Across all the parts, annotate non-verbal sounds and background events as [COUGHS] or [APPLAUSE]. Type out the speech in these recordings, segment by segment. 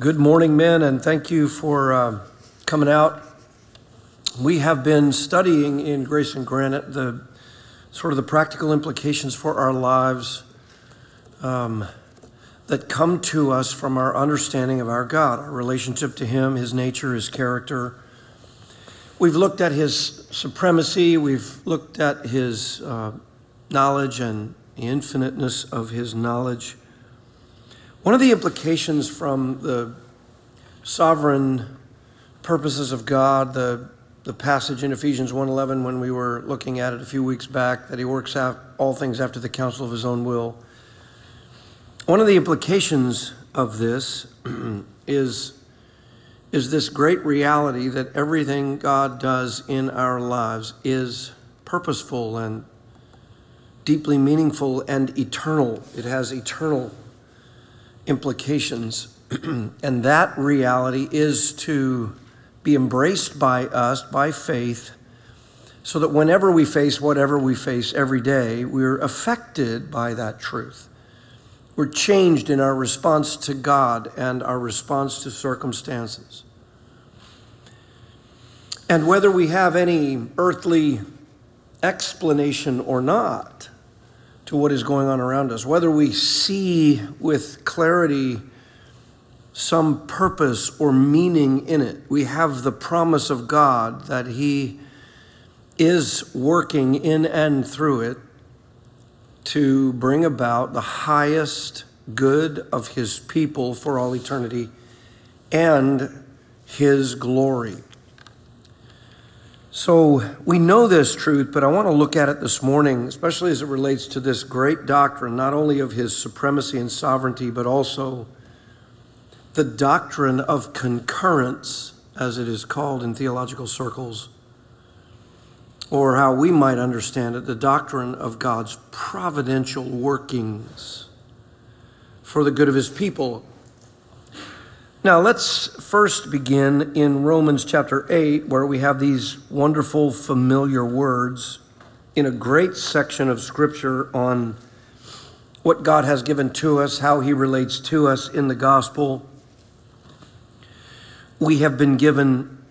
Good morning, men, and thank you for uh, coming out. We have been studying in Grace and Granite the sort of the practical implications for our lives um, that come to us from our understanding of our God, our relationship to Him, His nature, His character. We've looked at His supremacy, we've looked at His uh, knowledge and the infiniteness of His knowledge. One of the implications from the sovereign purposes of God, the, the passage in Ephesians 1.11 when we were looking at it a few weeks back, that he works out all things after the counsel of his own will. One of the implications of this [CLEARS THROAT] is, is this great reality that everything God does in our lives is purposeful and deeply meaningful and eternal. It has eternal implications. [CLEARS THROAT] and that reality is to be embraced by us by faith so that whenever we face whatever we face every day, we're affected by that truth. We're changed in our response to God and our response to circumstances. And whether we have any earthly explanation or not, to what is going on around us, whether we see with clarity some purpose or meaning in it. We have the promise of God that He is working in and through it to bring about the highest good of His people for all eternity and His glory. So we know this truth, but I want to look at it this morning, especially as it relates to this great doctrine, not only of his supremacy and sovereignty, but also the doctrine of concurrence, as it is called in theological circles, or how we might understand it, the doctrine of God's providential workings for the good of his people now, let's first begin in Romans chapter 8, where we have these wonderful, familiar words in a great section of Scripture on what God has given to us, how He relates to us in the gospel. We have been given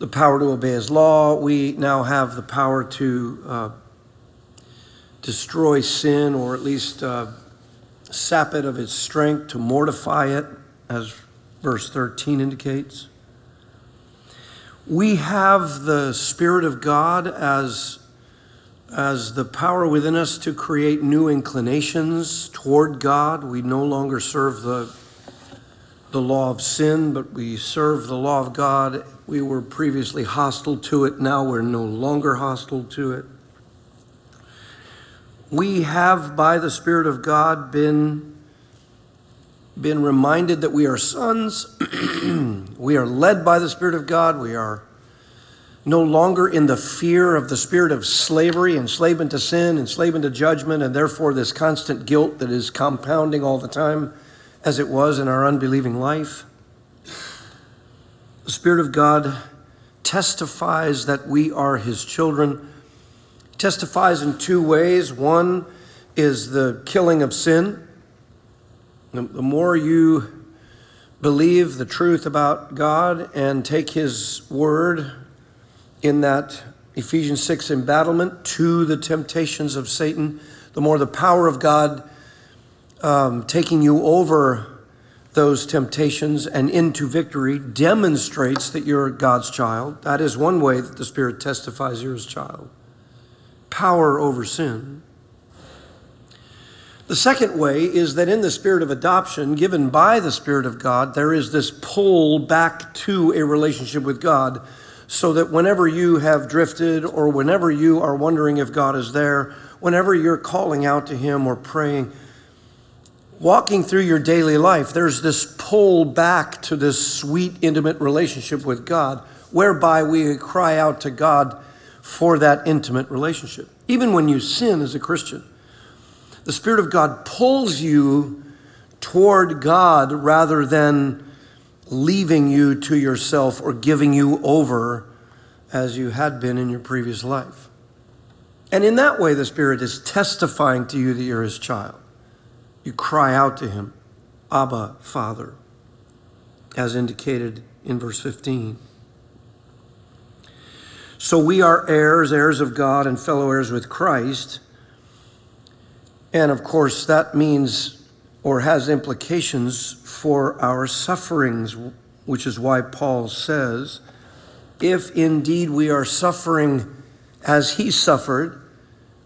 the power to obey His law. We now have the power to uh, destroy sin, or at least uh, sap it of its strength, to mortify it, as verse 13 indicates. We have the Spirit of God as, as the power within us to create new inclinations toward God. We no longer serve the, the law of sin, but we serve the law of God. We were previously hostile to it, now we're no longer hostile to it. We have, by the Spirit of God, been been reminded that we are sons. [CLEARS THROAT] we are led by the Spirit of God. We are no longer in the fear of the spirit of slavery, enslavement to sin, enslavement to judgment, and therefore this constant guilt that is compounding all the time as it was in our unbelieving life. The Spirit of God testifies that we are His children, testifies in two ways. One is the killing of sin the, the more you believe the truth about God and take His word in that Ephesians 6 embattlement to the temptations of Satan, the more the power of God um, taking you over those temptations and into victory demonstrates that you're God's child. That is one way that the Spirit testifies you're His child. Power over sin. The second way is that in the spirit of adoption, given by the Spirit of God, there is this pull back to a relationship with God, so that whenever you have drifted or whenever you are wondering if God is there, whenever you're calling out to Him or praying, walking through your daily life, there's this pull back to this sweet, intimate relationship with God, whereby we cry out to God for that intimate relationship. Even when you sin as a Christian, the Spirit of God pulls you toward God rather than leaving you to yourself or giving you over as you had been in your previous life. And in that way, the Spirit is testifying to you that you're His child. You cry out to Him, Abba, Father. as indicated in verse 15. So we are heirs, heirs of God, and fellow heirs with Christ. And of course, that means or has implications for our sufferings, which is why Paul says, if indeed we are suffering as he suffered,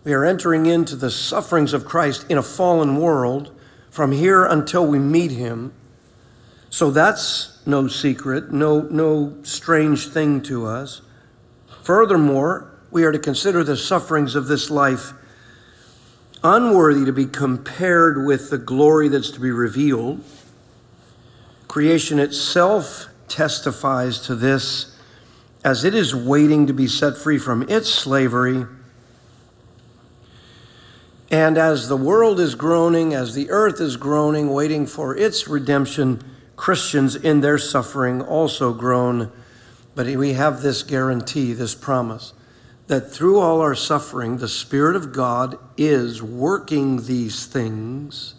we are entering into the sufferings of Christ in a fallen world from here until we meet him. So that's no secret, no, no strange thing to us. Furthermore, we are to consider the sufferings of this life unworthy to be compared with the glory that's to be revealed. Creation itself testifies to this as it is waiting to be set free from its slavery. And as the world is groaning, as the earth is groaning, waiting for its redemption, Christians in their suffering also groan. But we have this guarantee, this promise that through all our suffering, the Spirit of God is working these things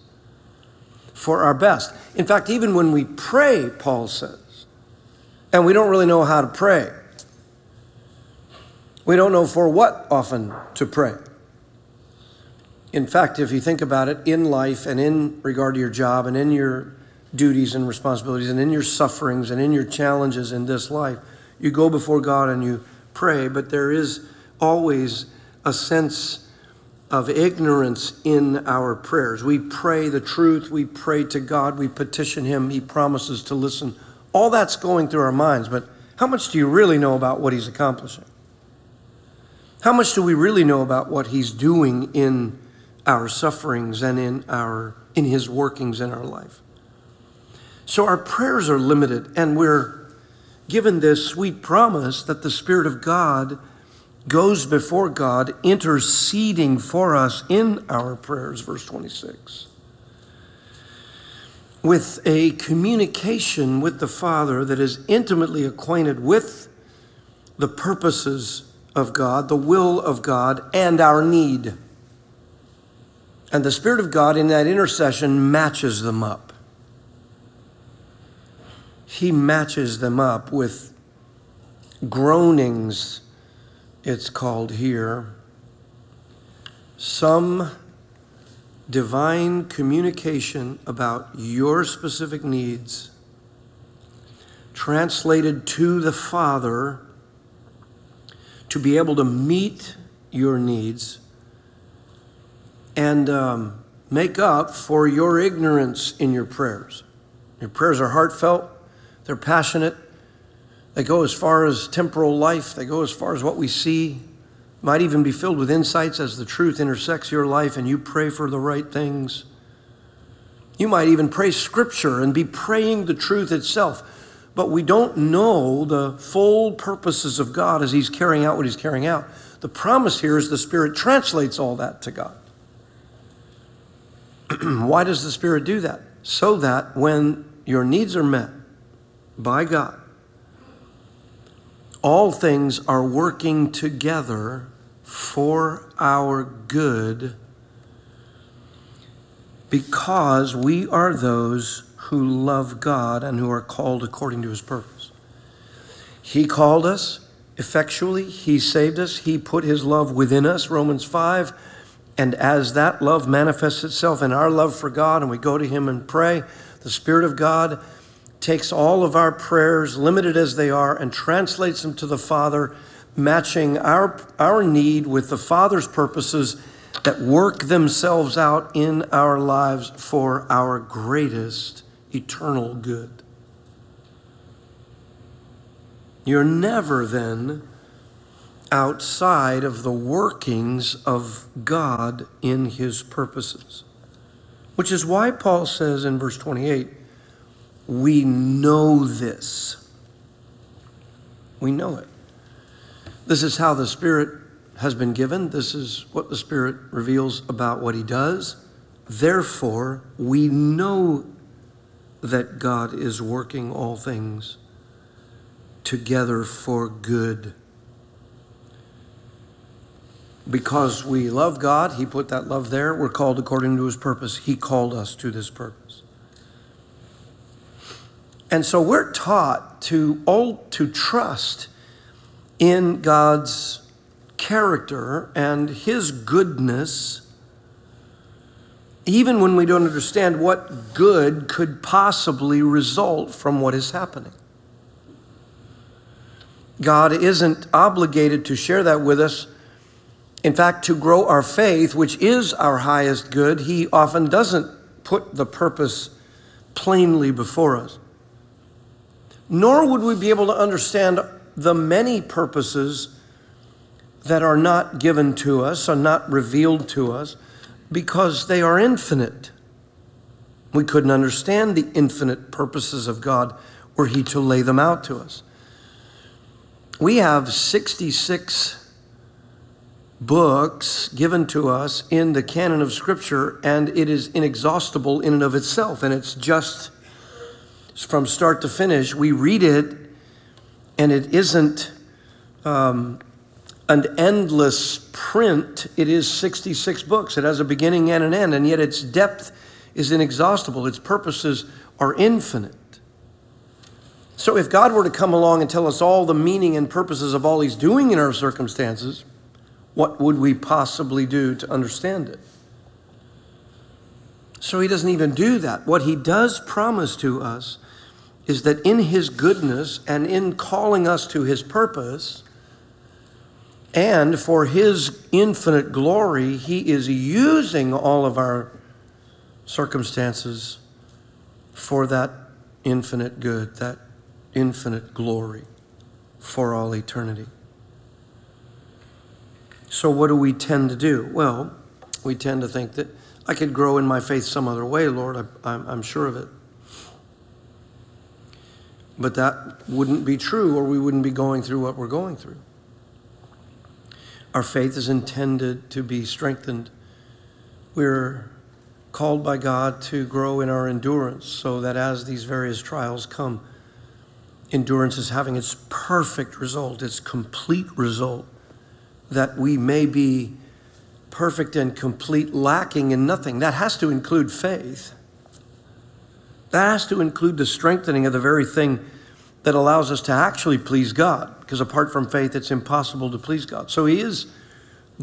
for our best. In fact, even when we pray, Paul says, and we don't really know how to pray, we don't know for what often to pray. In fact, if you think about it, in life and in regard to your job and in your duties and responsibilities and in your sufferings and in your challenges in this life, you go before God and you pray, but there is always a sense of ignorance in our prayers. We pray the truth, we pray to God, we petition Him, He promises to listen. All that's going through our minds, but how much do you really know about what He's accomplishing? How much do we really know about what He's doing in our sufferings and in, our, in His workings in our life? So our prayers are limited, and we're given this sweet promise that the Spirit of God goes before God, interceding for us in our prayers, verse 26. With a communication with the Father that is intimately acquainted with the purposes of God, the will of God, and our need. And the Spirit of God in that intercession matches them up. He matches them up with groanings it's called here, some divine communication about your specific needs translated to the Father to be able to meet your needs and um, make up for your ignorance in your prayers. Your prayers are heartfelt, they're passionate, they go as far as temporal life, they go as far as what we see. Might even be filled with insights as the truth intersects your life and you pray for the right things. You might even pray scripture and be praying the truth itself. But we don't know the full purposes of God as He's carrying out what He's carrying out. The promise here is the Spirit translates all that to God. [CLEARS THROAT] Why does the Spirit do that? So that when your needs are met by God, all things are working together for our good because we are those who love God and who are called according to his purpose. He called us effectually, he saved us, he put his love within us, Romans 5. And as that love manifests itself in our love for God and we go to him and pray, the Spirit of God takes all of our prayers, limited as they are, and translates them to the Father, matching our, our need with the Father's purposes that work themselves out in our lives for our greatest eternal good. You're never then outside of the workings of God in his purposes. Which is why Paul says in verse 28 we know this. We know it. This is how the Spirit has been given. This is what the Spirit reveals about what He does. Therefore, we know that God is working all things together for good. Because we love God, He put that love there. We're called according to His purpose. He called us to this purpose. And so we're taught to, all, to trust in God's character and His goodness, even when we don't understand what good could possibly result from what is happening. God isn't obligated to share that with us. In fact, to grow our faith, which is our highest good, He often doesn't put the purpose plainly before us. Nor would we be able to understand the many purposes that are not given to us, are not revealed to us, because they are infinite. We couldn't understand the infinite purposes of God were He to lay them out to us. We have 66 books given to us in the canon of Scripture, and it is inexhaustible in and of itself. And it's just from start to finish. We read it, and it isn't um, an endless print. It is 66 books. It has a beginning and an end, and yet its depth is inexhaustible. Its purposes are infinite. So, if God were to come along and tell us all the meaning and purposes of all He's doing in our circumstances, what would we possibly do to understand it? So, He doesn't even do that. What He does promise to us is that in His goodness and in calling us to His purpose, and for His infinite glory, He is using all of our circumstances for that infinite good, that infinite glory for all eternity. So, what do we tend to do? Well, we tend to think that I could grow in my faith some other way, Lord. I, am sure of it. But that wouldn't be true, or we wouldn't be going through what we're going through. Our faith is intended to be strengthened. We're called by God to grow in our endurance so that as these various trials come, endurance is having its perfect result, its complete result, that we may be perfect and complete, lacking in nothing. That has to include faith. That has to include the strengthening of the very thing that allows us to actually please God, because apart from faith, it's impossible to please God. So He is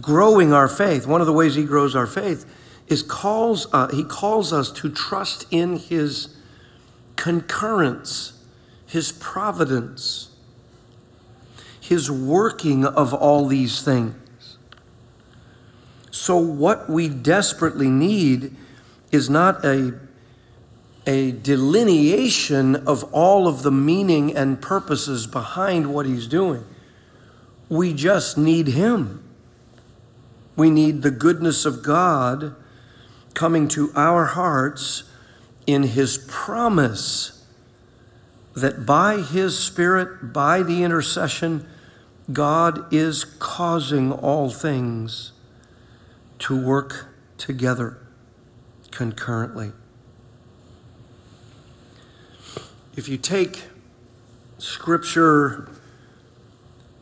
growing our faith. One of the ways He grows our faith is calls uh, He calls us to trust in His concurrence his providence, his working of all these things. So, what we desperately need is not a, a delineation of all of the meaning and purposes behind what he's doing. We just need him. We need the goodness of God coming to our hearts in his promise that by His Spirit, by the intercession, God is causing all things to work together concurrently. If you take scripture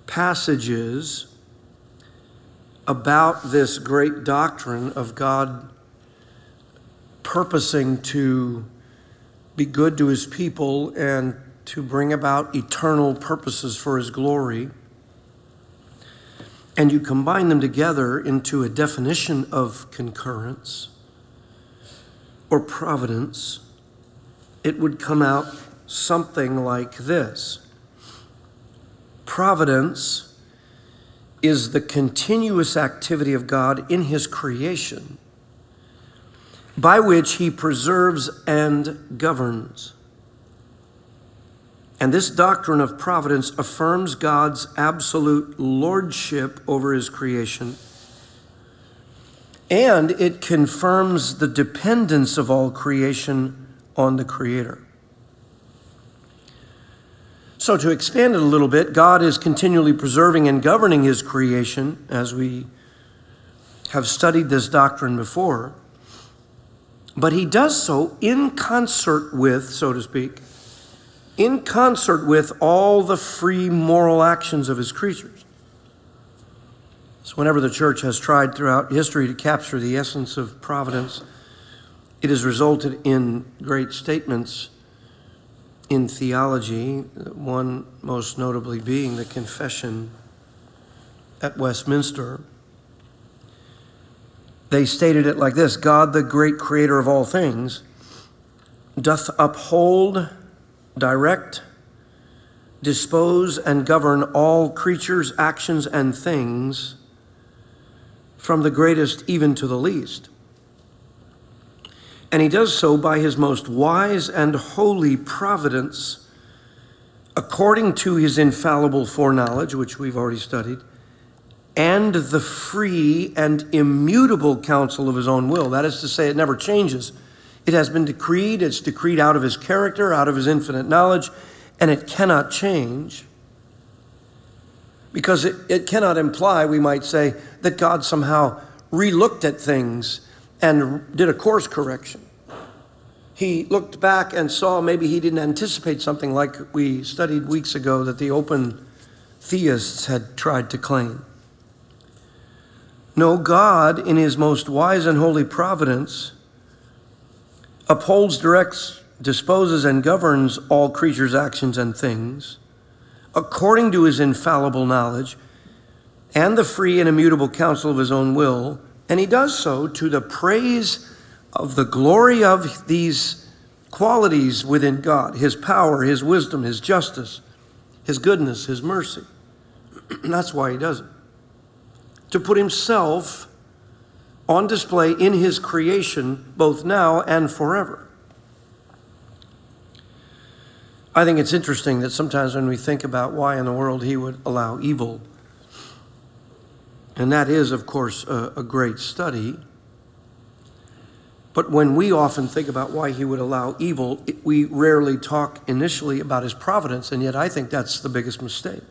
passages about this great doctrine of God purposing to be good to his people and to bring about eternal purposes for his glory, and you combine them together into a definition of concurrence or providence, it would come out something like this Providence is the continuous activity of God in his creation by which he preserves and governs. And this doctrine of providence affirms God's absolute lordship over his creation. And it confirms the dependence of all creation on the Creator. So, to expand it a little bit, God is continually preserving and governing his creation, as we have studied this doctrine before. But he does so in concert with, so to speak, in concert with all the free moral actions of his creatures. So, whenever the church has tried throughout history to capture the essence of providence, it has resulted in great statements in theology, one most notably being the Confession at Westminster. They stated it like this God, the great creator of all things, doth uphold, direct, dispose, and govern all creatures, actions, and things, from the greatest even to the least. And he does so by his most wise and holy providence, according to his infallible foreknowledge, which we've already studied, and the free and immutable counsel of his own will. That is to say, it never changes. It has been decreed, it's decreed out of his character, out of his infinite knowledge, and it cannot change. Because it, it cannot imply, we might say, that God somehow relooked at things and did a course correction. He looked back and saw maybe he didn't anticipate something like we studied weeks ago that the open theists had tried to claim. No, God, in his most wise and holy providence, upholds, directs, disposes, and governs all creatures' actions and things according to his infallible knowledge and the free and immutable counsel of his own will and he does so to the praise of the glory of these qualities within God his power, his wisdom, his justice, his goodness, his mercy. [CLEARS THROAT] That's why he does it. To put himself on display in his creation, both now and forever. I think it's interesting that sometimes when we think about why in the world he would allow evil and that is, of course, a, a great study. But when we often think about why he would allow evil, we rarely talk initially about his providence, and yet I think that's the biggest mistake.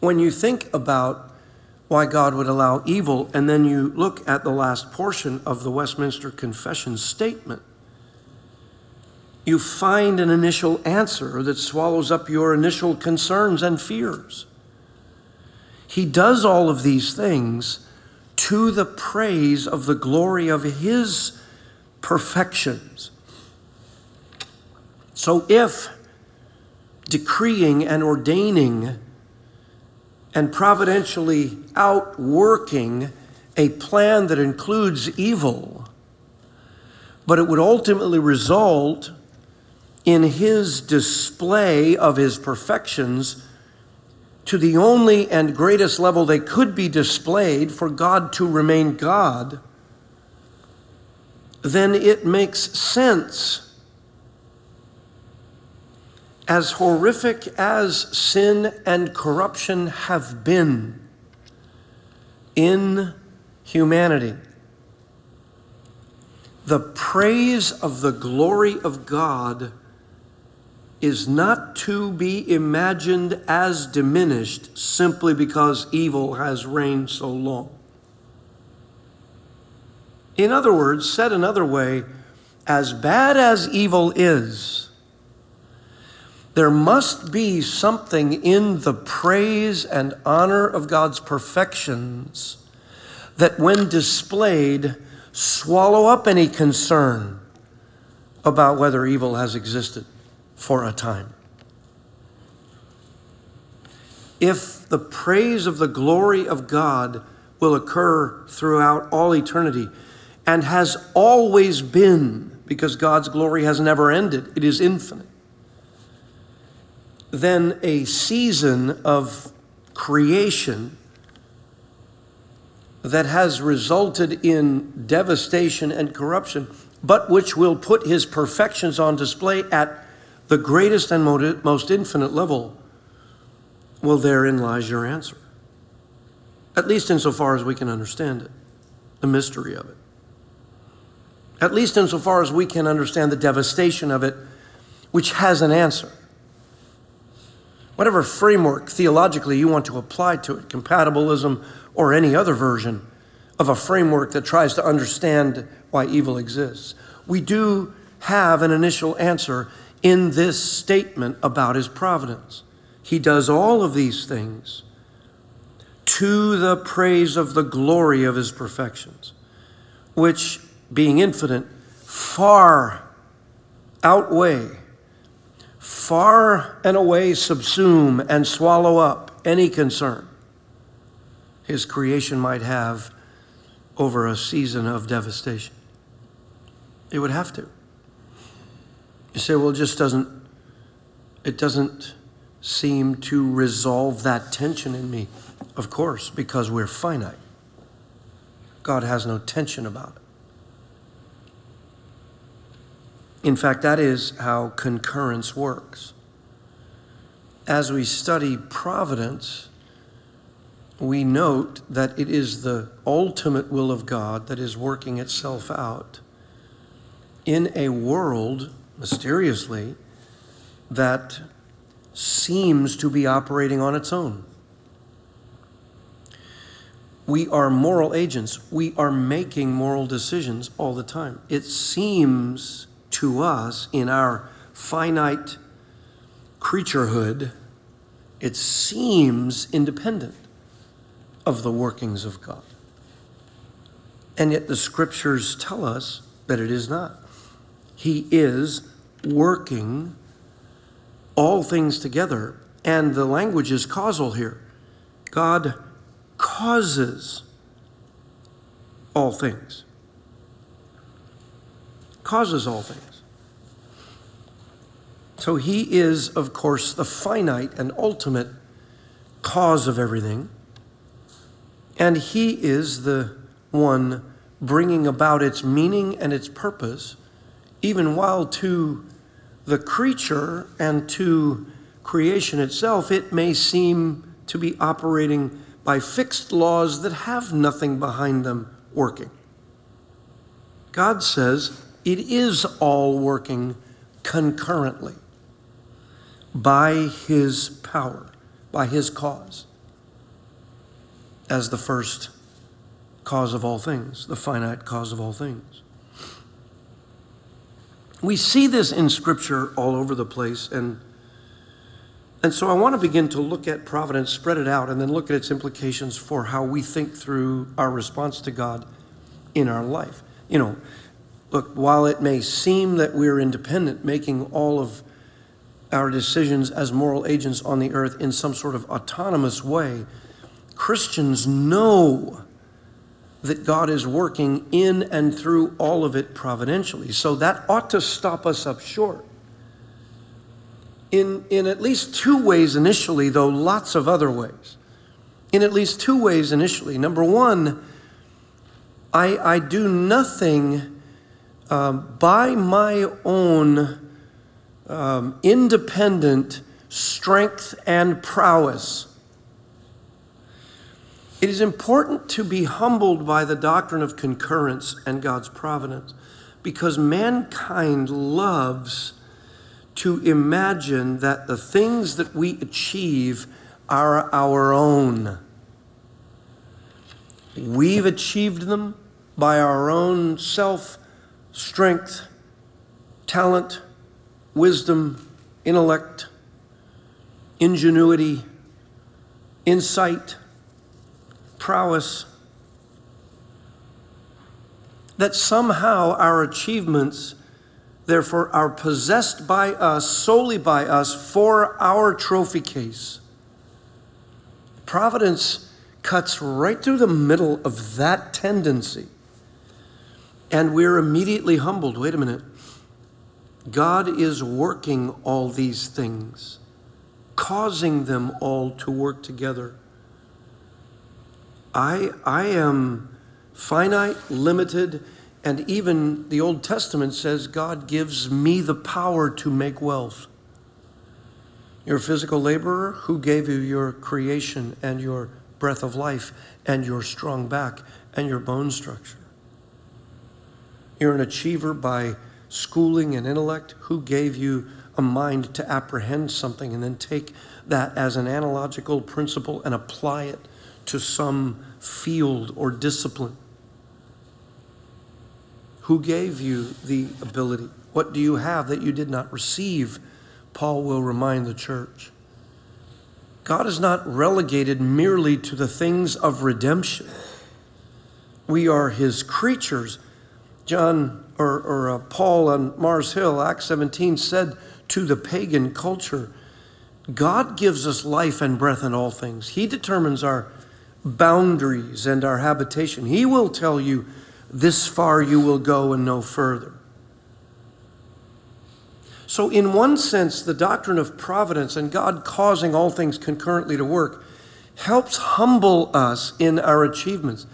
When you think about why God would allow evil, and then you look at the last portion of the Westminster Confession statement, you find an initial answer that swallows up your initial concerns and fears. He does all of these things to the praise of the glory of His perfections. So if decreeing and ordaining and providentially outworking a plan that includes evil, but it would ultimately result in his display of his perfections to the only and greatest level they could be displayed for God to remain God, then it makes sense. As horrific as sin and corruption have been in humanity, the praise of the glory of God is not to be imagined as diminished simply because evil has reigned so long. In other words, said another way, as bad as evil is, there must be something in the praise and honor of God's perfections that, when displayed, swallow up any concern about whether evil has existed for a time. If the praise of the glory of God will occur throughout all eternity and has always been, because God's glory has never ended, it is infinite, then a season of creation that has resulted in devastation and corruption, but which will put his perfections on display at the greatest and most infinite level, well, therein lies your answer. At least insofar as we can understand it, the mystery of it. At least insofar as we can understand the devastation of it, which has an answer. Whatever framework theologically you want to apply to it, compatibilism or any other version of a framework that tries to understand why evil exists, we do have an initial answer in this statement about his providence. He does all of these things to the praise of the glory of his perfections, which, being infinite, far outweigh far and away subsume and swallow up any concern his creation might have over a season of devastation. It would have to. You say, well, it just doesn't, it doesn't seem to resolve that tension in me. Of course, because we're finite. God has no tension about it. In fact, that is how concurrence works. As we study providence, we note that it is the ultimate will of God that is working itself out in a world, mysteriously, that seems to be operating on its own. We are moral agents. We are making moral decisions all the time. It seems to us in our finite creaturehood, it seems independent of the workings of God. And yet the scriptures tell us that it is not. He is working all things together, and the language is causal here. God causes all things causes all things. So he is, of course, the finite and ultimate cause of everything. And he is the one bringing about its meaning and its purpose, even while to the creature and to creation itself, it may seem to be operating by fixed laws that have nothing behind them working. God says, it is all working concurrently by his power, by his cause, as the first cause of all things, the finite cause of all things. We see this in Scripture all over the place, and, and so I want to begin to look at providence, spread it out, and then look at its implications for how we think through our response to God in our life. You know, Look, while it may seem that we're independent, making all of our decisions as moral agents on the earth in some sort of autonomous way, Christians know that God is working in and through all of it providentially. So that ought to stop us up short. In, in at least two ways initially, though lots of other ways. In at least two ways initially. Number one, I, I do nothing um, by my own um, independent strength and prowess. It is important to be humbled by the doctrine of concurrence and God's providence because mankind loves to imagine that the things that we achieve are our own. We've achieved them by our own self strength, talent, wisdom, intellect, ingenuity, insight, prowess, that somehow our achievements, therefore, are possessed by us, solely by us, for our trophy case. Providence cuts right through the middle of that tendency and we're immediately humbled. Wait a minute. God is working all these things, causing them all to work together. I, I am finite, limited, and even the Old Testament says God gives me the power to make wealth. You're a physical laborer who gave you your creation and your breath of life and your strong back and your bone structure. You're an achiever by schooling and intellect. Who gave you a mind to apprehend something and then take that as an analogical principle and apply it to some field or discipline? Who gave you the ability? What do you have that you did not receive? Paul will remind the church. God is not relegated merely to the things of redemption. We are his creatures John or, or uh, Paul on Mars Hill, Acts 17, said to the pagan culture, God gives us life and breath in all things. He determines our boundaries and our habitation. He will tell you, this far you will go and no further. So, in one sense, the doctrine of providence and God causing all things concurrently to work helps humble us in our achievements.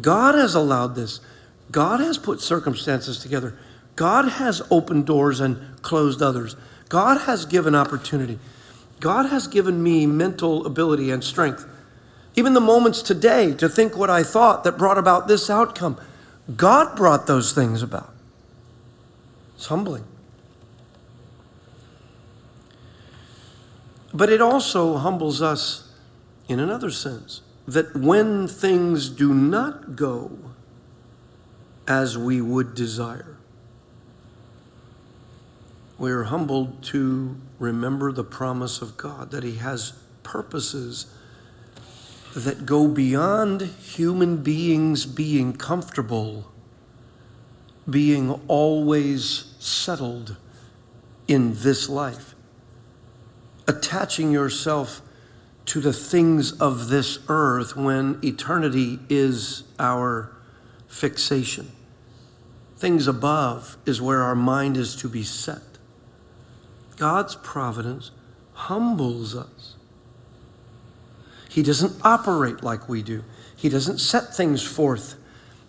God has allowed this, God has put circumstances together, God has opened doors and closed others, God has given opportunity, God has given me mental ability and strength. Even the moments today to think what I thought that brought about this outcome, God brought those things about. It's humbling. But it also humbles us in another sense that when things do not go as we would desire, we are humbled to remember the promise of God that He has purposes that go beyond human beings being comfortable, being always settled in this life attaching yourself to the things of this earth when eternity is our fixation. Things above is where our mind is to be set. God's providence humbles us. He doesn't operate like we do, He doesn't set things forth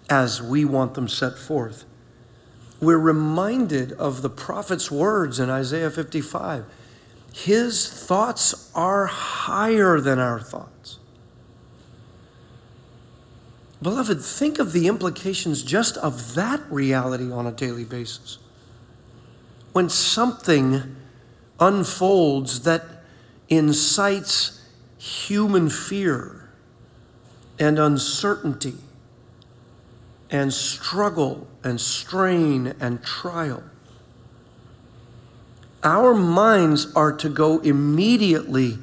as we want them set forth. We're reminded of the prophet's words in Isaiah 55 his thoughts are higher than our thoughts. Beloved, think of the implications just of that reality on a daily basis. When something unfolds that incites human fear and uncertainty and struggle and strain and trial. Our minds are to go immediately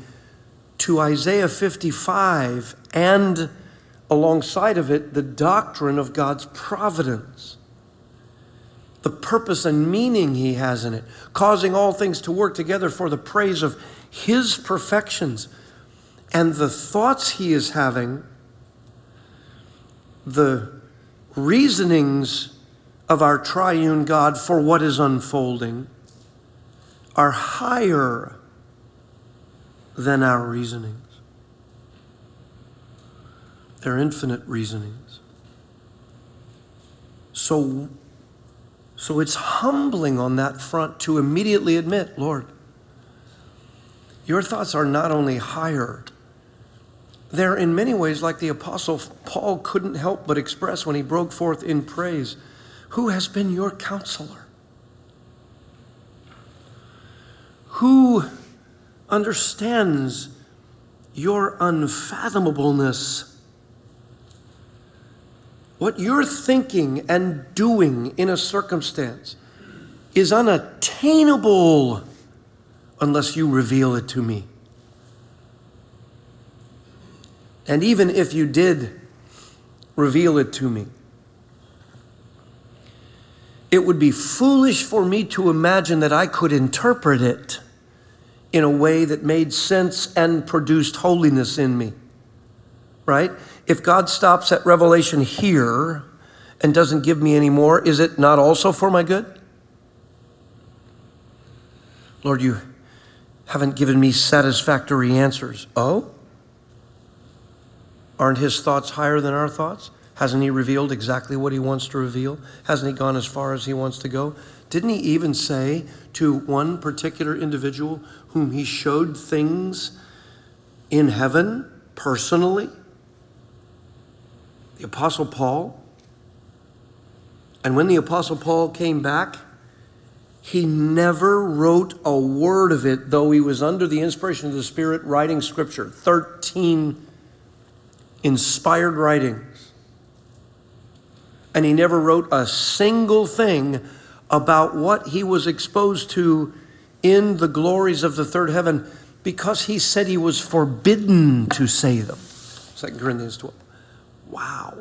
to Isaiah 55 and alongside of it, the doctrine of God's providence, the purpose and meaning He has in it, causing all things to work together for the praise of His perfections and the thoughts He is having, the reasonings of our triune God for what is unfolding are higher than our reasonings. They're infinite reasonings. So, so it's humbling on that front to immediately admit, Lord, your thoughts are not only higher, they're in many ways like the Apostle Paul couldn't help but express when he broke forth in praise Who has been your counselor? Who understands your unfathomableness? What you're thinking and doing in a circumstance is unattainable unless you reveal it to me. And even if you did reveal it to me, it would be foolish for me to imagine that I could interpret it in a way that made sense and produced holiness in me. Right? If God stops at revelation here and doesn't give me any more, is it not also for my good? Lord, you haven't given me satisfactory answers. Oh? Aren't his thoughts higher than our thoughts? Hasn't he revealed exactly what he wants to reveal? Hasn't he gone as far as he wants to go? Didn't he even say to one particular individual whom he showed things in heaven personally? The Apostle Paul. And when the Apostle Paul came back, he never wrote a word of it, though he was under the inspiration of the Spirit writing Scripture. 13 inspired writings. And he never wrote a single thing about what he was exposed to in the glories of the third heaven because he said he was forbidden to say them. 2 Corinthians 12. Wow.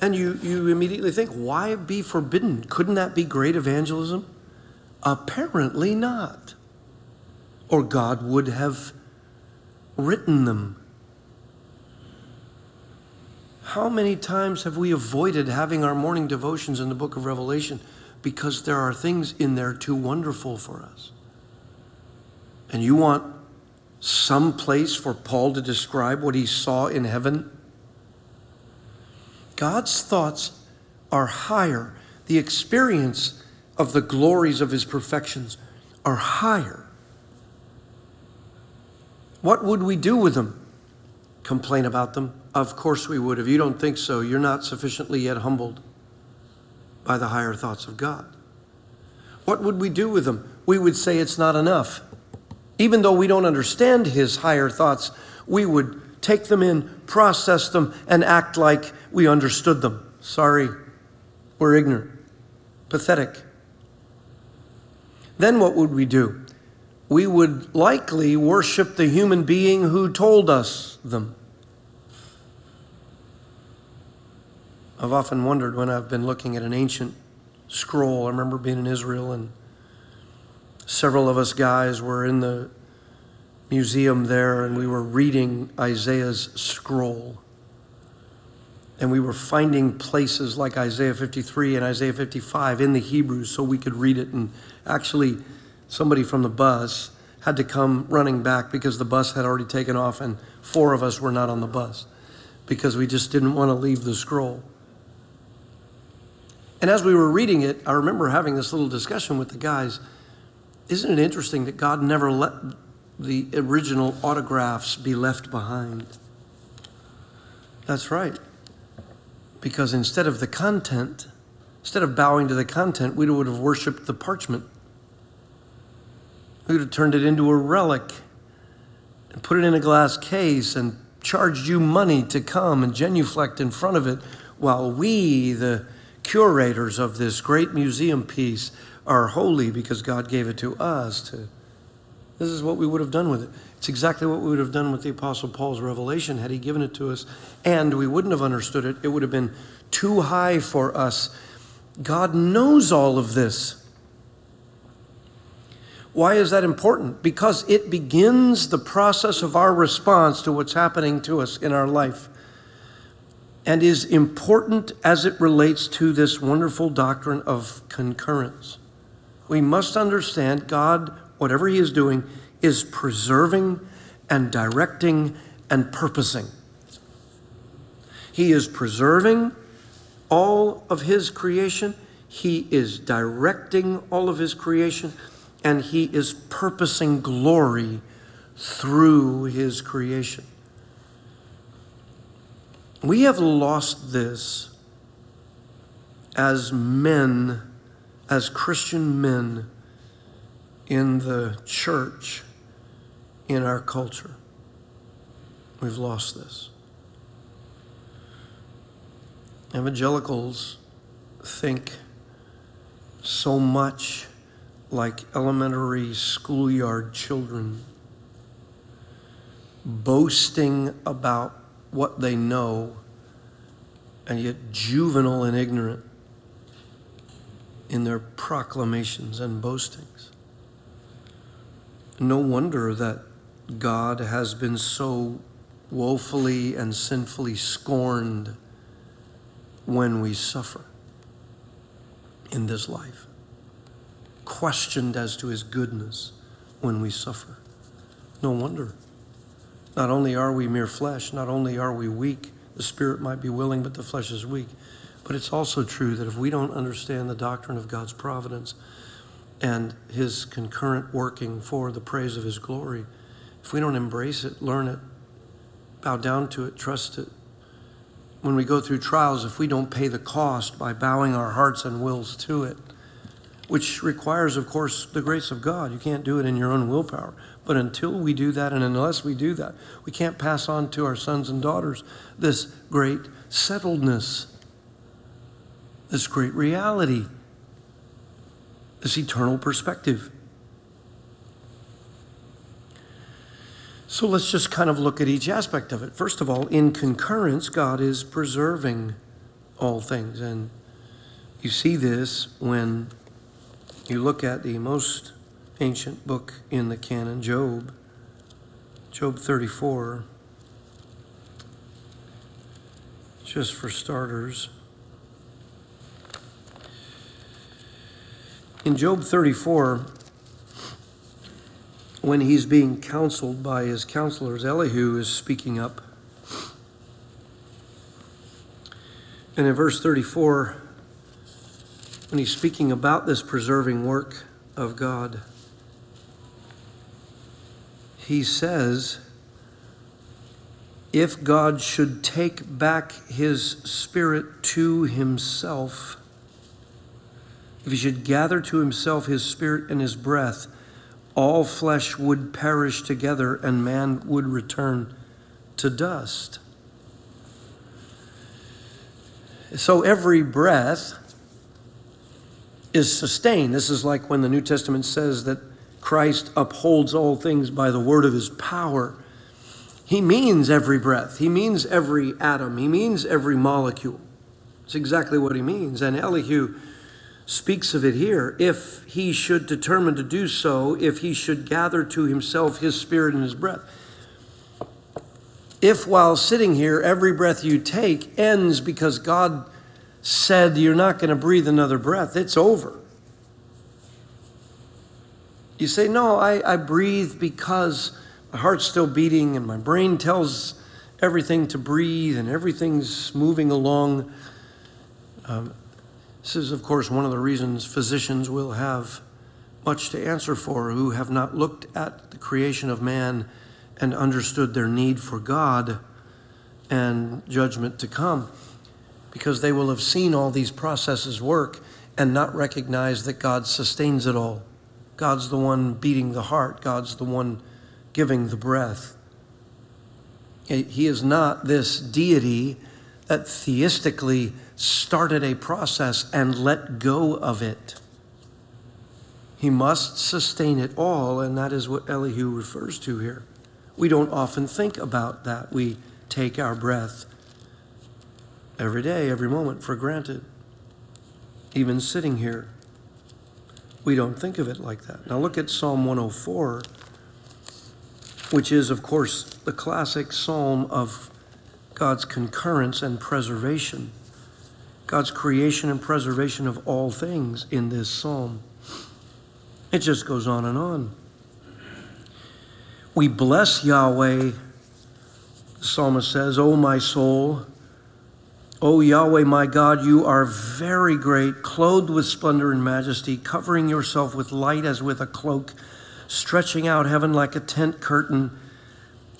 And you, you immediately think, why be forbidden? Couldn't that be great evangelism? Apparently not. Or God would have written them. How many times have we avoided having our morning devotions in the book of Revelation because there are things in there too wonderful for us? And you want some place for Paul to describe what he saw in heaven? God's thoughts are higher. The experience of the glories of his perfections are higher. What would we do with them? Complain about them? Of course we would. If you don't think so, you're not sufficiently yet humbled by the higher thoughts of God. What would we do with them? We would say it's not enough. Even though we don't understand his higher thoughts, we would take them in, process them, and act like we understood them. Sorry, we're ignorant, pathetic. Then what would we do? We would likely worship the human being who told us them. I've often wondered when I've been looking at an ancient scroll. I remember being in Israel, and several of us guys were in the museum there, and we were reading Isaiah's scroll. And we were finding places like Isaiah 53 and Isaiah 55 in the Hebrew so we could read it. And actually, somebody from the bus had to come running back because the bus had already taken off, and four of us were not on the bus because we just didn't want to leave the scroll. And as we were reading it, I remember having this little discussion with the guys. Isn't it interesting that God never let the original autographs be left behind? That's right. Because instead of the content, instead of bowing to the content, we would have worshiped the parchment. We would have turned it into a relic and put it in a glass case and charged you money to come and genuflect in front of it while we, the curators of this great museum piece are holy because God gave it to us to this is what we would have done with it. It's exactly what we would have done with the Apostle Paul's revelation had he given it to us, and we wouldn't have understood it. It would have been too high for us. God knows all of this. Why is that important? Because it begins the process of our response to what's happening to us in our life and is important as it relates to this wonderful doctrine of concurrence. We must understand God, whatever He is doing, is preserving and directing and purposing. He is preserving all of His creation, He is directing all of His creation, and He is purposing glory through His creation. We have lost this as men, as Christian men in the church, in our culture. We've lost this. Evangelicals think so much like elementary schoolyard children, boasting about what they know, and yet juvenile and ignorant in their proclamations and boastings. No wonder that God has been so woefully and sinfully scorned when we suffer in this life, questioned as to his goodness when we suffer. No wonder. Not only are we mere flesh, not only are we weak, the spirit might be willing, but the flesh is weak. But it's also true that if we don't understand the doctrine of God's providence and his concurrent working for the praise of his glory, if we don't embrace it, learn it, bow down to it, trust it, when we go through trials, if we don't pay the cost by bowing our hearts and wills to it, which requires, of course, the grace of God. You can't do it in your own willpower. But until we do that, and unless we do that, we can't pass on to our sons and daughters this great settledness, this great reality, this eternal perspective. So let's just kind of look at each aspect of it. First of all, in concurrence, God is preserving all things. And you see this when You look at the most ancient book in the canon, Job, Job 34, just for starters. In Job 34, when he's being counseled by his counselors, Elihu is speaking up. And in verse 34, when he's speaking about this preserving work of God, he says, if God should take back his spirit to himself, if he should gather to himself his spirit and his breath, all flesh would perish together and man would return to dust. So every breath is sustained. This is like when the New Testament says that Christ upholds all things by the word of his power. He means every breath, he means every atom, he means every molecule. It's exactly what he means. And Elihu speaks of it here. If he should determine to do so, if he should gather to himself his spirit and his breath. If while sitting here, every breath you take ends because God said you're not going to breathe another breath, it's over. You say, No, I, I breathe because my heart's still beating and my brain tells everything to breathe and everything's moving along. Um, this is, of course, one of the reasons physicians will have much to answer for who have not looked at the creation of man and understood their need for God and judgment to come, because they will have seen all these processes work and not recognize that God sustains it all. God's the one beating the heart, God's the one giving the breath. He is not this deity that deistically started a process and let go of it. He must sustain it all, and that is what Elihu refers to here. We don't often think about that. We take our breath every day, every moment for granted. Even sitting here, we don't think of it like that. Now look at Psalm 104, which is, of course, the classic psalm of God's concurrence and preservation. God's creation and preservation of all things in this psalm. It just goes on and on. We bless Yahweh, the psalmist says, O my soul. O Yahweh, my God, you are very great, clothed with splendor and majesty, covering yourself with light as with a cloak, stretching out heaven like a tent curtain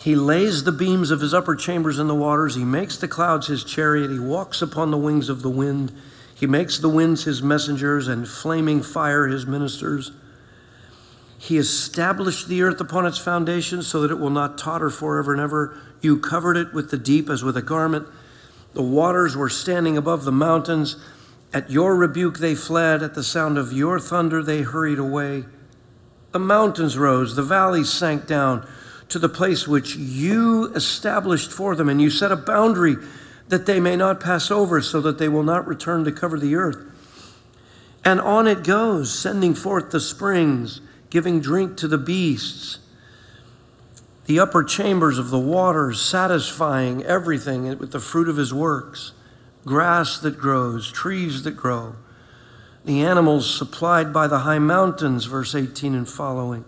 he lays the beams of his upper chambers in the waters. He makes the clouds his chariot. He walks upon the wings of the wind. He makes the winds his messengers and flaming fire his ministers. He established the earth upon its foundations so that it will not totter forever and ever. You covered it with the deep as with a garment. The waters were standing above the mountains. At your rebuke they fled. At the sound of your thunder they hurried away. The mountains rose, the valleys sank down to the place which you established for them, and you set a boundary that they may not pass over, so that they will not return to cover the earth. And on it goes, sending forth the springs, giving drink to the beasts, the upper chambers of the waters, satisfying everything with the fruit of his works, grass that grows, trees that grow, the animals supplied by the high mountains, verse 18 and following.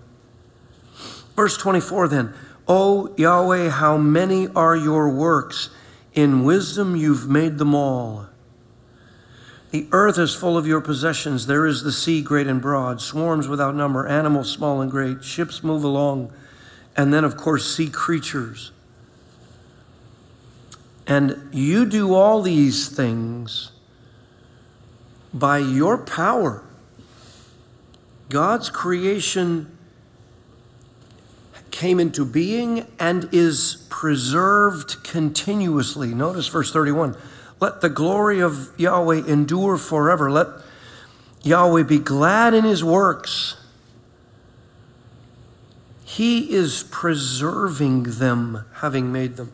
Verse 24 then, O Yahweh, how many are your works? In wisdom you've made them all. The earth is full of your possessions. There is the sea great and broad, swarms without number, animals small and great, ships move along, and then, of course, sea creatures. And you do all these things by your power. God's creation came into being and is preserved continuously. Notice verse 31. Let the glory of Yahweh endure forever. Let Yahweh be glad in his works. He is preserving them, having made them.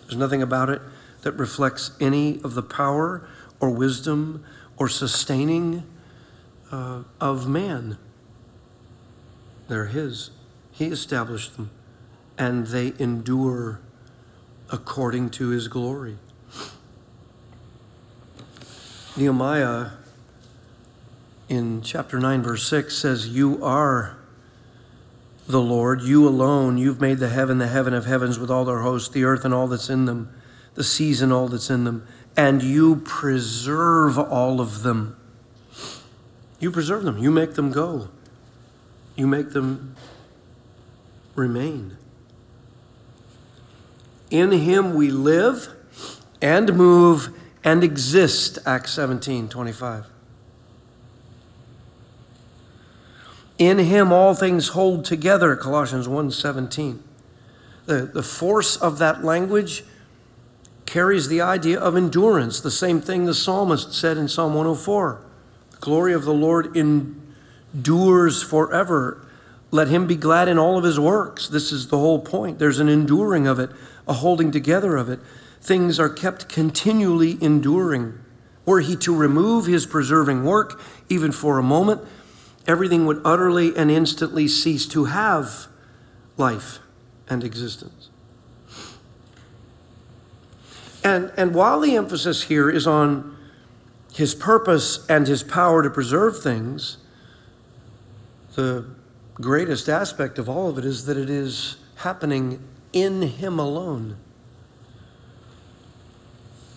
There's nothing about it that reflects any of the power or wisdom or sustaining uh, of man. They're His. He established them, and they endure according to His glory. Nehemiah in chapter 9, verse 6 says, You are the Lord, you alone. You've made the heaven, the heaven of heavens with all their hosts, the earth and all that's in them, the seas and all that's in them, and you preserve all of them. You preserve them, you make them go, you make them remain. In him we live and move and exist, Acts 17 25. In him all things hold together, Colossians 1:17. The, the force of that language carries the idea of endurance, the same thing the psalmist said in Psalm 104. The glory of the Lord endures forever. Let him be glad in all of his works. This is the whole point. There's an enduring of it, a holding together of it. Things are kept continually enduring. Were he to remove his preserving work, even for a moment, everything would utterly and instantly cease to have life and existence. And, and while the emphasis here is on his purpose and his power to preserve things, the greatest aspect of all of it is that it is happening in him alone.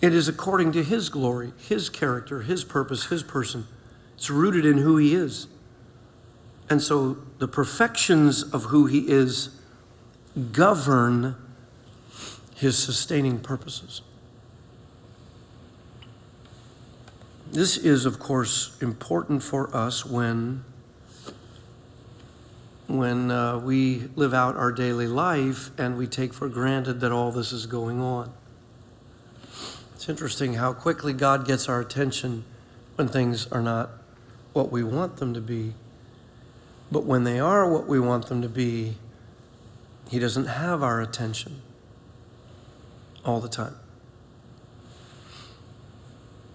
It is according to his glory, his character, his purpose, his person. It's rooted in who he is. And so the perfections of who he is govern his sustaining purposes. This is, of course, important for us when, when uh, we live out our daily life and we take for granted that all this is going on. It's interesting how quickly God gets our attention when things are not what we want them to be. But when they are what we want them to be, He doesn't have our attention all the time.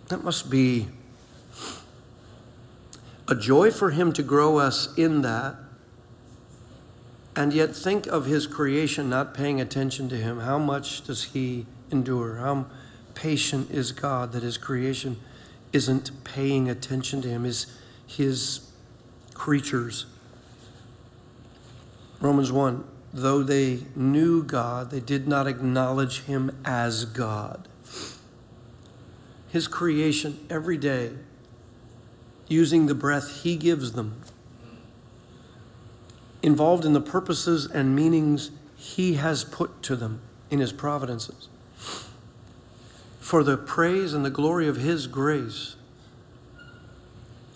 That must be a joy for Him to grow us in that, and yet think of His creation not paying attention to Him. How much does He endure? How patient is God that His creation isn't paying attention to Him, His, his creatures? Romans 1 though they knew God, they did not acknowledge him as God. His creation every day, using the breath he gives them, involved in the purposes and meanings he has put to them in his providences. For the praise and the glory of his grace,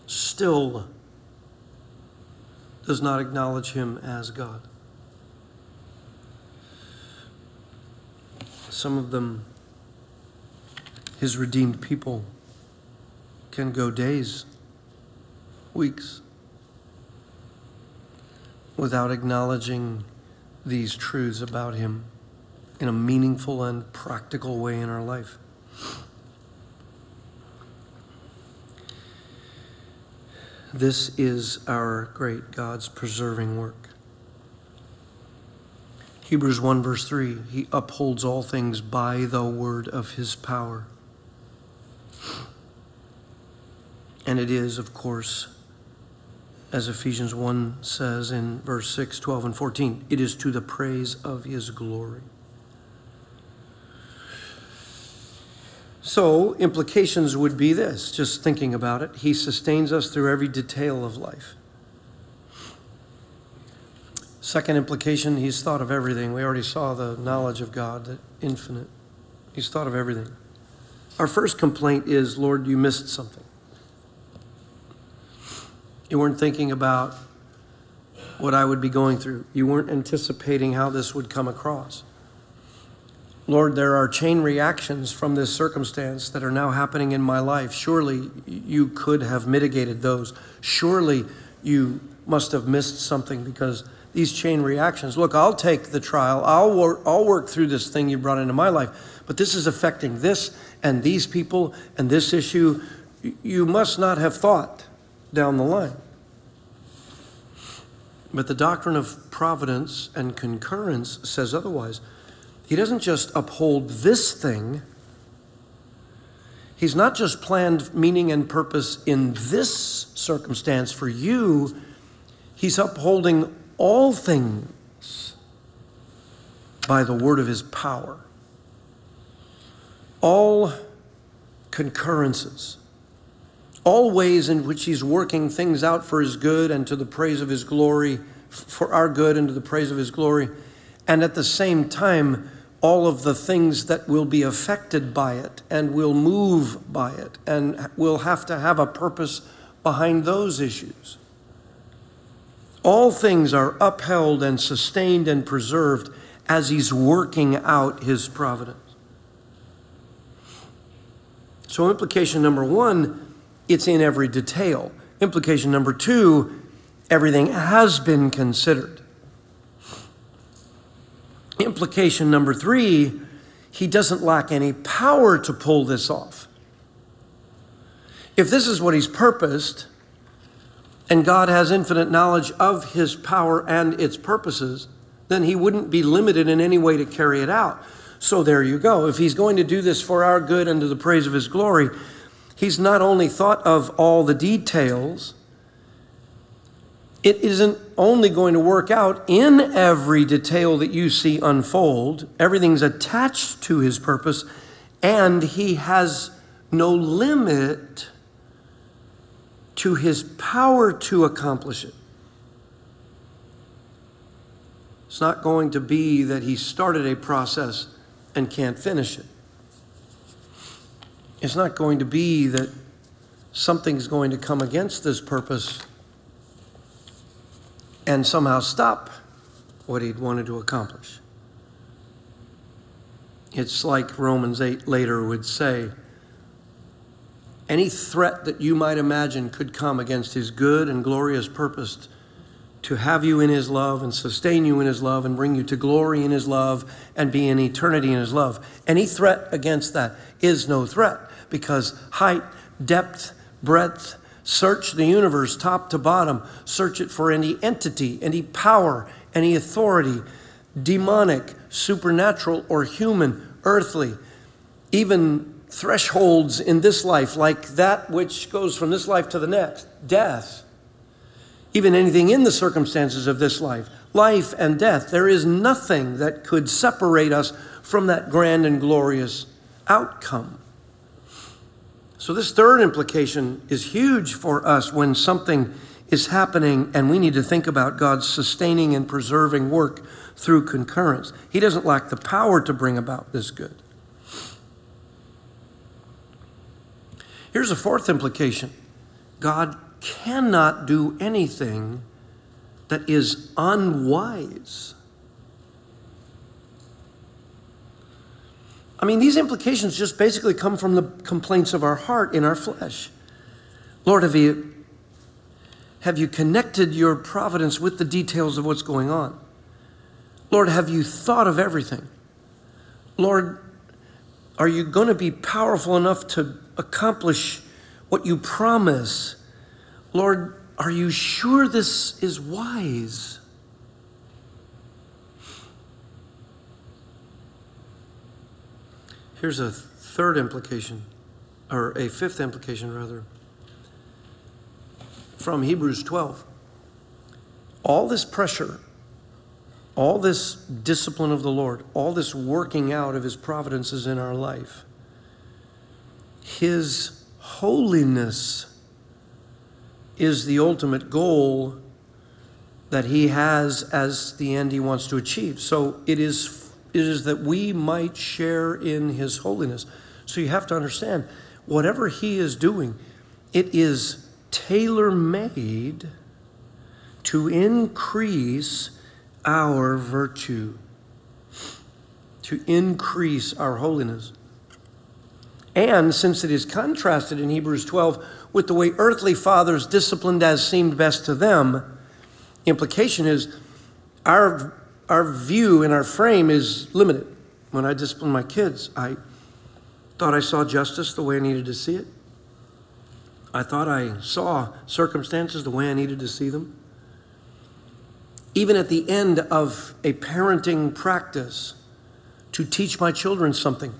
still does not acknowledge him as God. Some of them, his redeemed people, can go days, weeks, without acknowledging these truths about him in a meaningful and practical way in our life. This is our great God's preserving work. Hebrews 1, verse 3 He upholds all things by the word of His power. And it is, of course, as Ephesians 1 says in verse 6, 12, and 14, it is to the praise of His glory. So, implications would be this, just thinking about it. He sustains us through every detail of life. Second implication, he's thought of everything. We already saw the knowledge of God, the infinite. He's thought of everything. Our first complaint is, Lord, you missed something. You weren't thinking about what I would be going through. You weren't anticipating how this would come across. Lord, there are chain reactions from this circumstance that are now happening in my life. Surely you could have mitigated those. Surely you must have missed something because these chain reactions. Look, I'll take the trial. I'll work, I'll work through this thing you brought into my life, but this is affecting this and these people and this issue. You must not have thought down the line. But the doctrine of providence and concurrence says otherwise. He doesn't just uphold this thing, He's not just planned meaning and purpose in this circumstance for you, He's upholding all things by the word of His power. All concurrences, all ways in which He's working things out for His good and to the praise of His glory, for our good and to the praise of His glory, and at the same time, all of the things that will be affected by it and will move by it and will have to have a purpose behind those issues. All things are upheld and sustained and preserved as He's working out His providence. So, implication number one, it's in every detail. Implication number two, everything has been considered. Implication number three, he doesn't lack any power to pull this off. If this is what he's purposed, and God has infinite knowledge of his power and its purposes, then he wouldn't be limited in any way to carry it out. So there you go. If he's going to do this for our good and to the praise of his glory, he's not only thought of all the details, it isn't only going to work out in every detail that you see unfold. Everything's attached to his purpose, and he has no limit to his power to accomplish it. It's not going to be that he started a process and can't finish it. It's not going to be that something's going to come against this purpose and somehow stop what he'd wanted to accomplish. It's like Romans 8 later would say any threat that you might imagine could come against his good and glorious purpose to have you in his love and sustain you in his love and bring you to glory in his love and be in eternity in his love. Any threat against that is no threat because height, depth, breadth, Search the universe top to bottom. Search it for any entity, any power, any authority, demonic, supernatural, or human, earthly, even thresholds in this life, like that which goes from this life to the next, death, even anything in the circumstances of this life, life and death. There is nothing that could separate us from that grand and glorious outcome. So, this third implication is huge for us when something is happening and we need to think about God's sustaining and preserving work through concurrence. He doesn't lack the power to bring about this good. Here's a fourth implication God cannot do anything that is unwise. I mean, these implications just basically come from the complaints of our heart in our flesh. Lord, have you, have you connected your providence with the details of what's going on? Lord, have you thought of everything? Lord, are you going to be powerful enough to accomplish what you promise? Lord, are you sure this is wise? Here's a third implication, or a fifth implication, rather, from Hebrews 12. All this pressure, all this discipline of the Lord, all this working out of His providences in our life, His holiness is the ultimate goal that He has as the end He wants to achieve. So it is it is that we might share in his holiness. So you have to understand, whatever he is doing, it is tailor made to increase our virtue, to increase our holiness. And since it is contrasted in Hebrews 12 with the way earthly fathers disciplined as seemed best to them, implication is our our view and our frame is limited. When I disciplined my kids, I thought I saw justice the way I needed to see it. I thought I saw circumstances the way I needed to see them. Even at the end of a parenting practice, to teach my children something,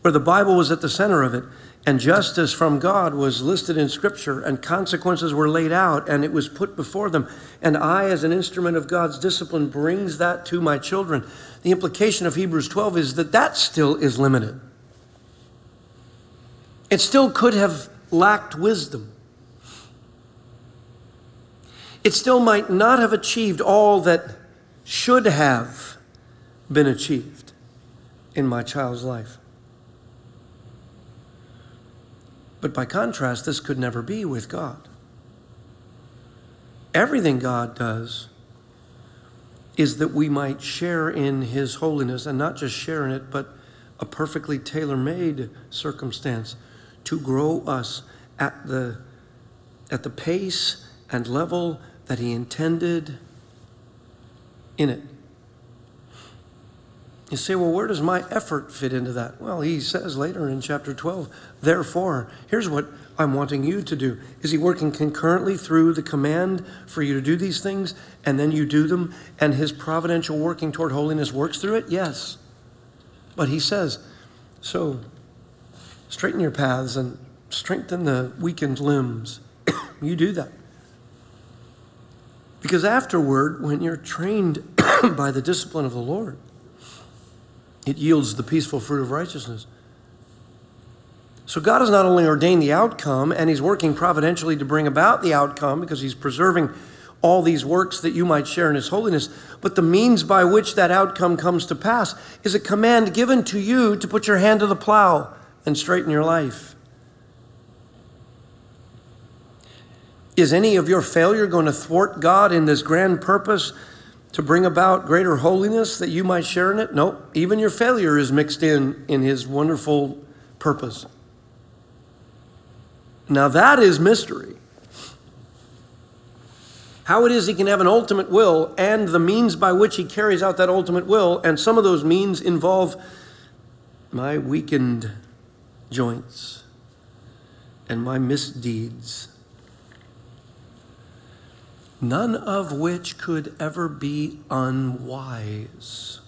where the Bible was at the center of it, and justice from God was listed in Scripture, and consequences were laid out, and it was put before them. And I, as an instrument of God's discipline, brings that to my children. The implication of Hebrews 12 is that that still is limited. It still could have lacked wisdom. It still might not have achieved all that should have been achieved in my child's life. But by contrast, this could never be with God. Everything God does is that we might share in His holiness, and not just share in it, but a perfectly tailor made circumstance to grow us at the, at the pace and level that He intended in it. You say, well, where does my effort fit into that? Well, he says later in chapter 12, therefore, here's what I'm wanting you to do. Is he working concurrently through the command for you to do these things and then you do them and his providential working toward holiness works through it? Yes. But he says, so straighten your paths and strengthen the weakened limbs. you do that. Because afterward, when you're trained [COUGHS] by the discipline of the Lord, it yields the peaceful fruit of righteousness. So God has not only ordained the outcome, and He's working providentially to bring about the outcome because He's preserving all these works that you might share in His holiness, but the means by which that outcome comes to pass is a command given to you to put your hand to the plow and straighten your life. Is any of your failure going to thwart God in this grand purpose to bring about greater holiness that you might share in it? No, even your failure is mixed in in his wonderful purpose. Now that is mystery. How it is he can have an ultimate will and the means by which he carries out that ultimate will, and some of those means involve my weakened joints and my misdeeds none of which could ever be unwise,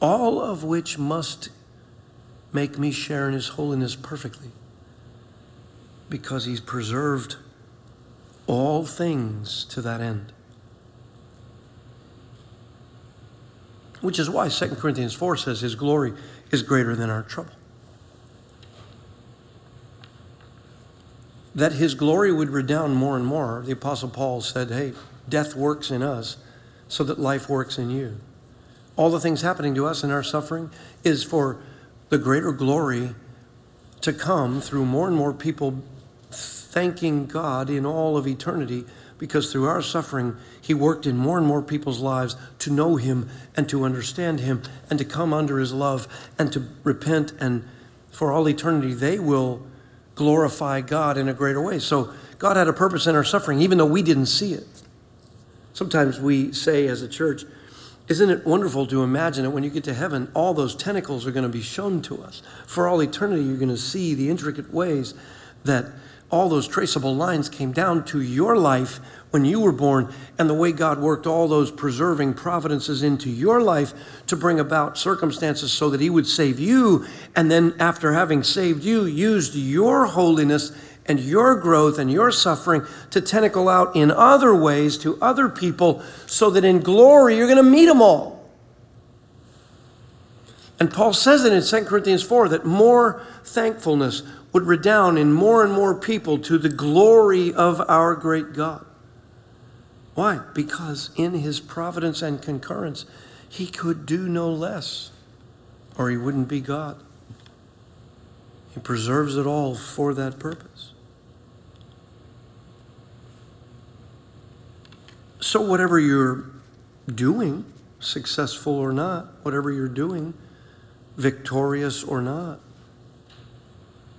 all of which must make me share in His holiness perfectly, because He's preserved all things to that end. Which is why 2 Corinthians 4 says His glory is greater than our trouble. That his glory would redound more and more, the Apostle Paul said, Hey, death works in us so that life works in you. All the things happening to us in our suffering is for the greater glory to come through more and more people thanking God in all of eternity because through our suffering, He worked in more and more people's lives to know Him and to understand Him and to come under His love and to repent. And for all eternity, they will glorify God in a greater way. So God had a purpose in our suffering, even though we didn't see it. Sometimes we say as a church, isn't it wonderful to imagine that when you get to heaven, all those tentacles are going to be shown to us? For all eternity, you're going to see the intricate ways that all those traceable lines came down to your life when you were born and the way God worked all those preserving providences into your life to bring about circumstances so that He would save you. And then, after having saved you, used your holiness and your growth and your suffering to tentacle out in other ways to other people so that in glory you're going to meet them all. And Paul says it in 2 Corinthians 4 that more thankfulness would redound in more and more people to the glory of our great God. Why? Because in his providence and concurrence, he could do no less, or he wouldn't be God. He preserves it all for that purpose. So, whatever you're doing, successful or not, whatever you're doing, victorious or not,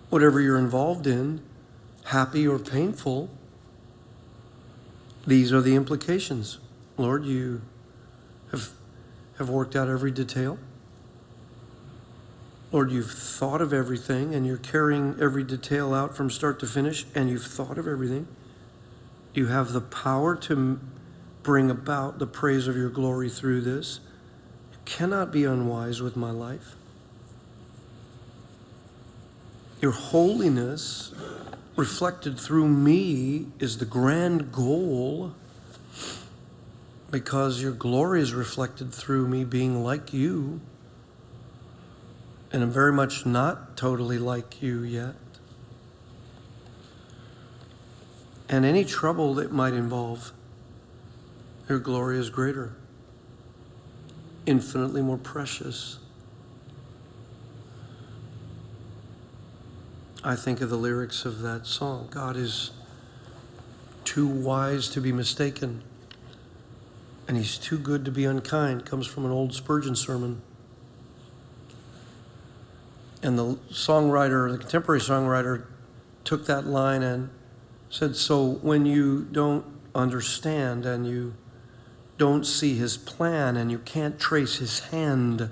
whatever you're involved in, happy or painful, these are the implications. Lord, you have, have worked out every detail. Lord, you've thought of everything and you're carrying every detail out from start to finish, and you've thought of everything. You have the power to bring about the praise of your glory through this. You cannot be unwise with my life. Your holiness reflected through me is the grand goal because your glory is reflected through me being like you. And I'm very much not totally like you yet. And any trouble that might involve, your glory is greater, infinitely more precious. I think of the lyrics of that song God is too wise to be mistaken, and he's too good to be unkind. Comes from an old Spurgeon sermon. And the songwriter, the contemporary songwriter, took that line and said, So when you don't understand and you don't see his plan and you can't trace his hand,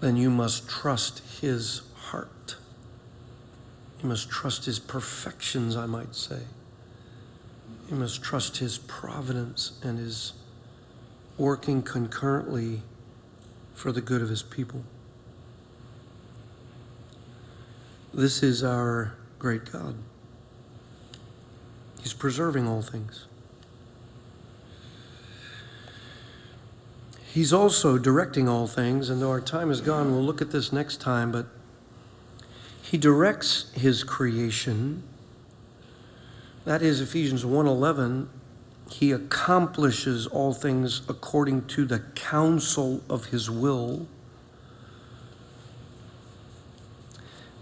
then you must trust his heart. You must trust his perfections, I might say. You must trust his providence and his working concurrently for the good of his people. This is our great God. He's preserving all things. He's also directing all things, and though our time is gone, we'll look at this next time, but he directs his creation. That is Ephesians 1:11, he accomplishes all things according to the counsel of his will.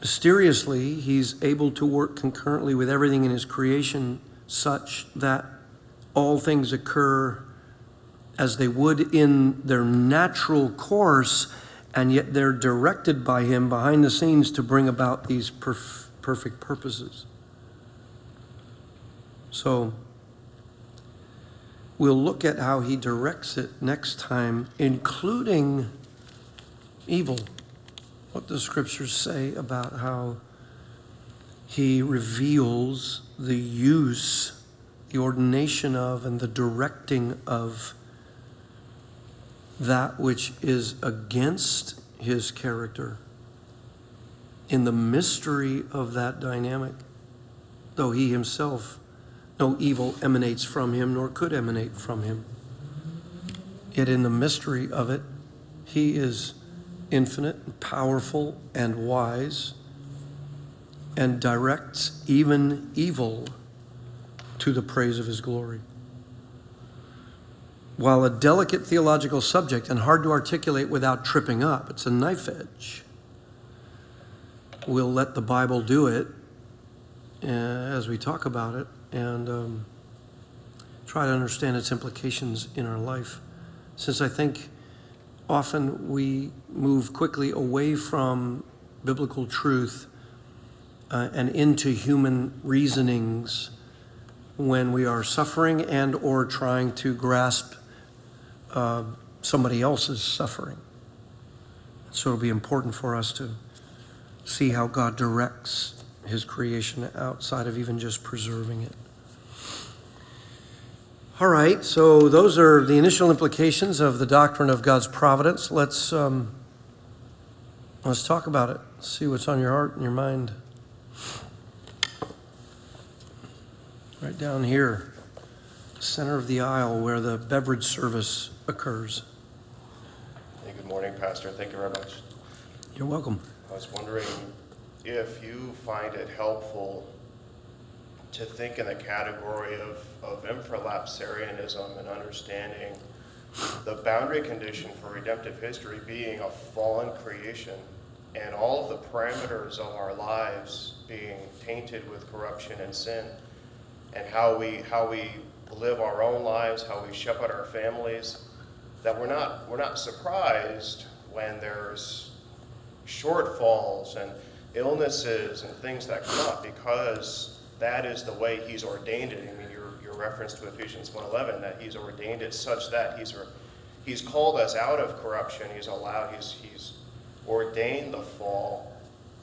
Mysteriously, he's able to work concurrently with everything in his creation such that all things occur as they would in their natural course, and yet they're directed by him behind the scenes to bring about these perf- perfect purposes. So, we'll look at how he directs it next time, including evil what the scriptures say about how he reveals the use, the ordination of, and the directing of that which is against his character in the mystery of that dynamic, though he himself, no evil emanates from him nor could emanate from him. Yet in the mystery of it, he is infinite, and powerful, and wise, and directs even evil to the praise of his glory. While a delicate theological subject and hard to articulate without tripping up, it's a knife edge. We'll let the Bible do it uh, as we talk about it and um, try to understand its implications in our life. Since I think often we move quickly away from biblical truth uh, and into human reasonings when we are suffering and or trying to grasp uh, somebody else's suffering so it'll be important for us to see how god directs his creation outside of even just preserving it all right, so those are the initial implications of the doctrine of God's providence. Let's um, let's talk about it. See what's on your heart and your mind. Right down here, center of the aisle, where the beverage service occurs. Hey, good morning, Pastor. Thank you very much. You're welcome. I was wondering if you find it helpful to think in the category of, of infralapsarianism and understanding the boundary condition for redemptive history being a fallen creation and all of the parameters of our lives being tainted with corruption and sin and how we how we live our own lives, how we shepherd our families, that we're not we're not surprised when there's shortfalls and illnesses and things that come up because that is the way he's ordained it. I mean, your, your reference to Ephesians 1.11, that he's ordained it such that he's, he's called us out of corruption. He's allowed, he's, he's ordained the fall.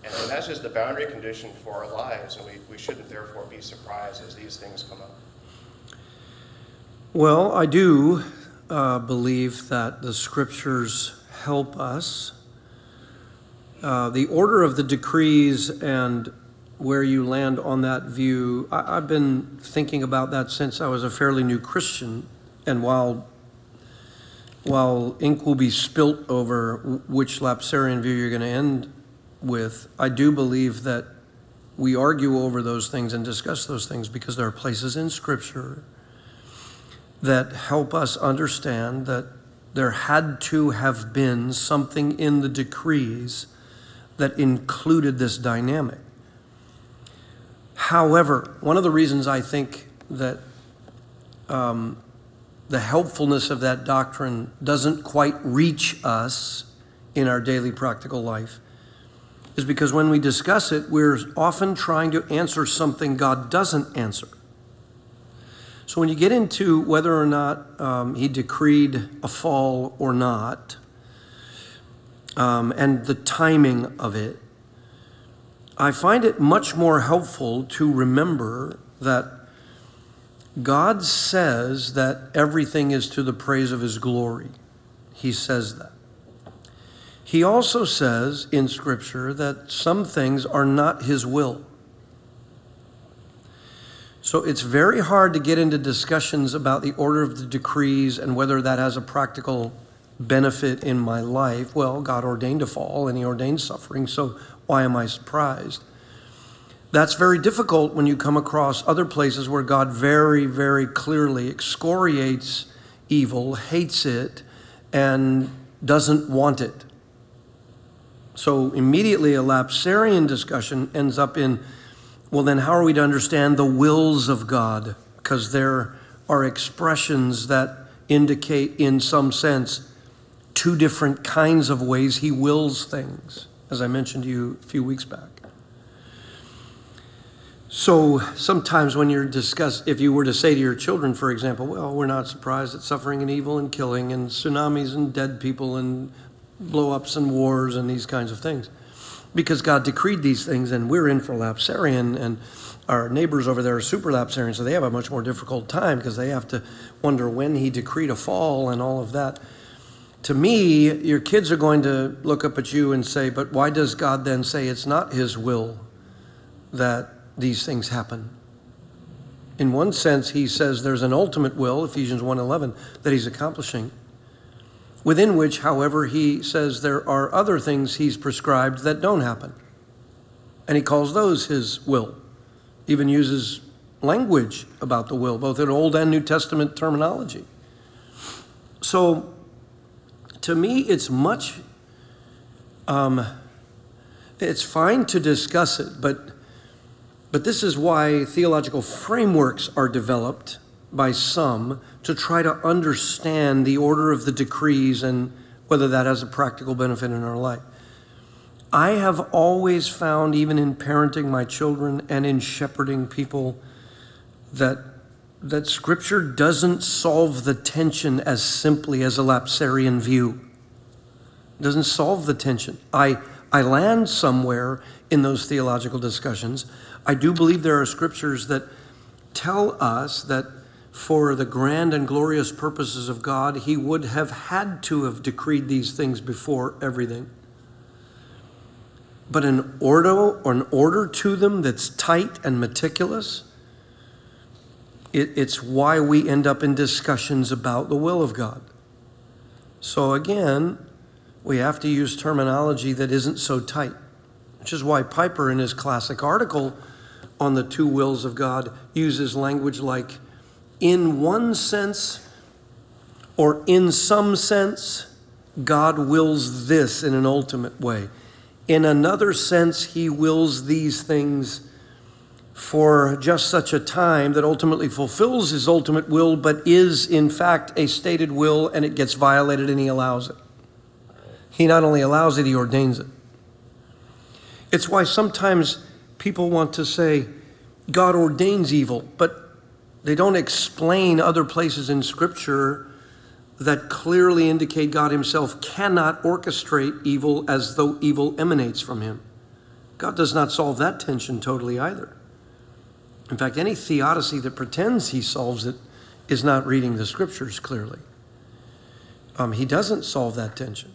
And that's just the boundary condition for our lives, and we, we shouldn't therefore be surprised as these things come up. Well, I do uh, believe that the scriptures help us. Uh, the order of the decrees and where you land on that view, I, I've been thinking about that since I was a fairly new Christian. And while while ink will be spilt over which lapsarian view you're going to end with, I do believe that we argue over those things and discuss those things because there are places in Scripture that help us understand that there had to have been something in the decrees that included this dynamic. However, one of the reasons I think that um, the helpfulness of that doctrine doesn't quite reach us in our daily practical life is because when we discuss it, we're often trying to answer something God doesn't answer. So when you get into whether or not um, he decreed a fall or not, um, and the timing of it, I find it much more helpful to remember that God says that everything is to the praise of his glory. He says that. He also says in Scripture that some things are not his will. So it's very hard to get into discussions about the order of the decrees and whether that has a practical benefit in my life. Well, God ordained a fall and he ordained suffering, so why am I surprised? That's very difficult when you come across other places where God very, very clearly excoriates evil, hates it, and doesn't want it. So immediately a lapsarian discussion ends up in well, then how are we to understand the wills of God? Because there are expressions that indicate, in some sense, two different kinds of ways He wills things, as I mentioned to you a few weeks back. So sometimes when you're discuss, if you were to say to your children, for example, well, we're not surprised at suffering and evil and killing and tsunamis and dead people and blow-ups and wars and these kinds of things, because God decreed these things, and we're infralapsarian, and our neighbors over there are supralapsarian, so they have a much more difficult time because they have to wonder when He decreed a fall and all of that. To me, your kids are going to look up at you and say, "But why does God then say it's not His will that?" these things happen. In one sense, he says there's an ultimate will, Ephesians 1:11, that he's accomplishing. Within which, however, he says there are other things he's prescribed that don't happen. And he calls those his will. Even uses language about the will, both in Old and New Testament terminology. So, to me, it's much, um, it's fine to discuss it, but but this is why theological frameworks are developed by some to try to understand the order of the decrees and whether that has a practical benefit in our life. I have always found, even in parenting my children and in shepherding people, that, that Scripture doesn't solve the tension as simply as a lapsarian view. It doesn't solve the tension. I, I land somewhere in those theological discussions. I do believe there are scriptures that tell us that for the grand and glorious purposes of God, He would have had to have decreed these things before everything. But an order or an order to them that's tight and meticulous, it, it's why we end up in discussions about the will of God. So again, we have to use terminology that isn't so tight, which is why Piper, in his classic article, on the two wills of God uses language like, in one sense or in some sense, God wills this in an ultimate way. In another sense, He wills these things for just such a time that ultimately fulfills His ultimate will, but is in fact a stated will and it gets violated and He allows it. He not only allows it, He ordains it. It's why sometimes people want to say God ordains evil, but they don't explain other places in Scripture that clearly indicate God Himself cannot orchestrate evil as though evil emanates from Him. God does not solve that tension totally either. In fact, any theodicy that pretends He solves it is not reading the scriptures clearly. Um, he doesn't solve that tension,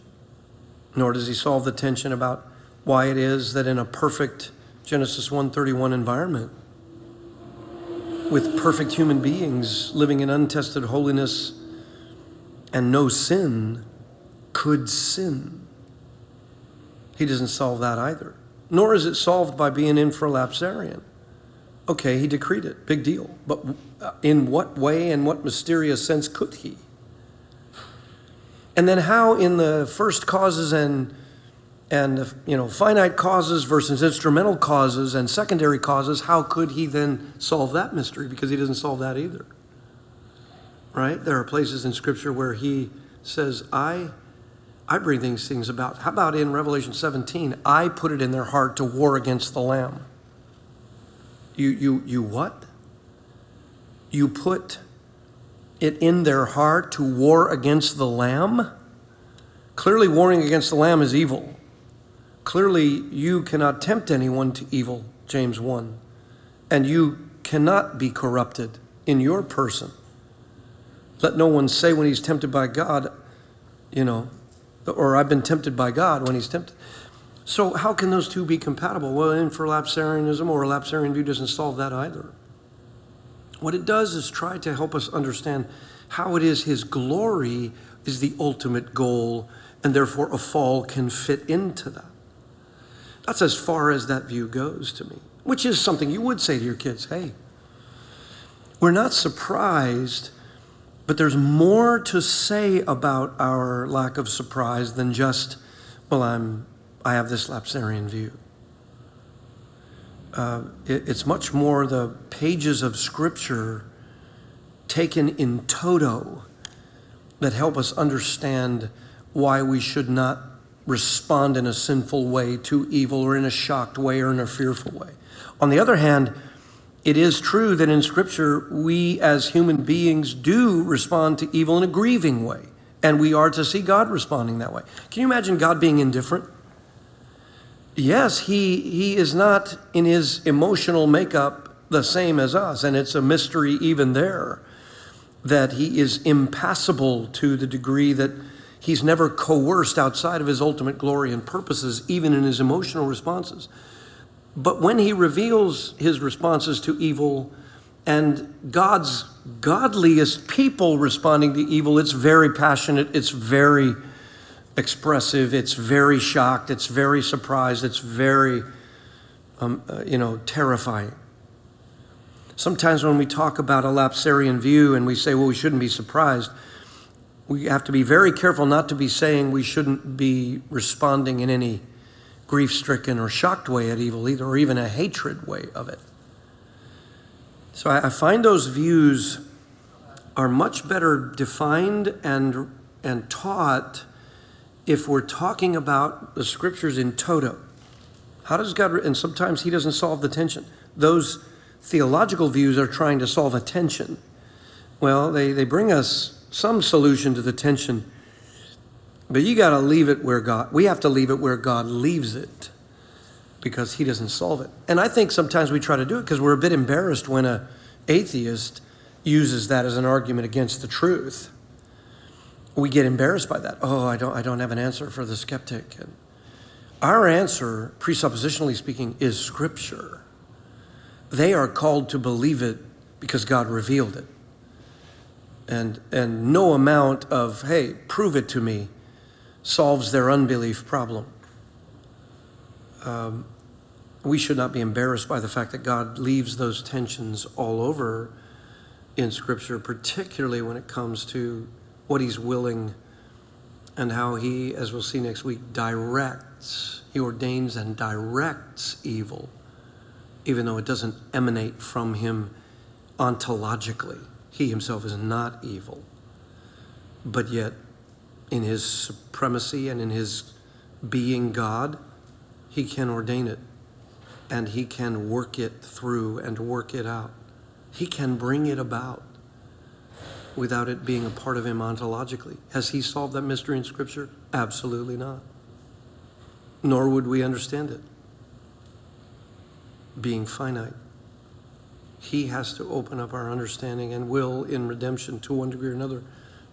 nor does He solve the tension about why it is that in a perfect Genesis 1:31 environment with perfect human beings living in untested holiness and no sin could sin. He doesn't solve that either. Nor is it solved by being infralapsarian. Okay, he decreed it, big deal. But uh, in what way and what mysterious sense could he? And then how in the first causes and and you know finite causes versus instrumental causes and secondary causes how could he then solve that mystery because he doesn't solve that either right? There are places in Scripture where he says, I, I bring these things about. How about in Revelation 17? I put it in their heart to war against the Lamb. You, you, you what? You put it in their heart to war against the Lamb? Clearly, warring against the Lamb is evil. Clearly, you cannot tempt anyone to evil, James 1. And you cannot be corrupted in your person. Let no one say when he's tempted by God, you know, or I've been tempted by God when he's tempted. So, how can those two be compatible? Well, infralapsarianism or lapsarian view doesn't solve that either. What it does is try to help us understand how it is his glory is the ultimate goal, and therefore a fall can fit into that. That's as far as that view goes to me, which is something you would say to your kids hey, we're not surprised but there's more to say about our lack of surprise than just, well, I'm, I have this lapsarian view. Uh, it, it's much more the pages of Scripture taken in toto that help us understand why we should not respond in a sinful way to evil or in a shocked way or in a fearful way. On the other hand, it is true that in Scripture, we as human beings do respond to evil in a grieving way, and we are to see God responding that way. Can you imagine God being indifferent? Yes, he, he is not in his emotional makeup the same as us, and it's a mystery even there that he is impassible to the degree that he's never coerced outside of his ultimate glory and purposes, even in his emotional responses. But when he reveals his responses to evil and God's godliest people responding to evil, it's very passionate, it's very expressive, it's very shocked, it's very surprised, it's very, um, uh, you know, terrifying. Sometimes when we talk about a lapsarian view and we say, well, we shouldn't be surprised, we have to be very careful not to be saying we shouldn't be responding in any grief stricken or shocked way at evil either, or even a hatred way of it. So I, I find those views are much better defined and, and taught if we're talking about the scriptures in toto. How does God, and sometimes He doesn't solve the tension. Those theological views are trying to solve a tension. Well, they, they bring us some solution to the tension but you got to leave it where God, we have to leave it where God leaves it because he doesn't solve it. And I think sometimes we try to do it because we're a bit embarrassed when a atheist uses that as an argument against the truth. We get embarrassed by that. Oh, I don't I don't have an answer for the skeptic. And our answer, presuppositionally speaking, is scripture. They are called to believe it because God revealed it. And and no amount of, hey, prove it to me solves their unbelief problem. Um, we should not be embarrassed by the fact that God leaves those tensions all over in Scripture, particularly when it comes to what He's willing and how He, as we'll see next week, directs, He ordains and directs evil, even though it doesn't emanate from Him ontologically. He Himself is not evil, but yet in his supremacy and in his being God, he can ordain it and he can work it through and work it out. He can bring it about. without it being a part of him ontologically. Has he solved that mystery in Scripture? Absolutely not. Nor would we understand it, being finite. He has to open up our understanding and will in redemption to one degree or another.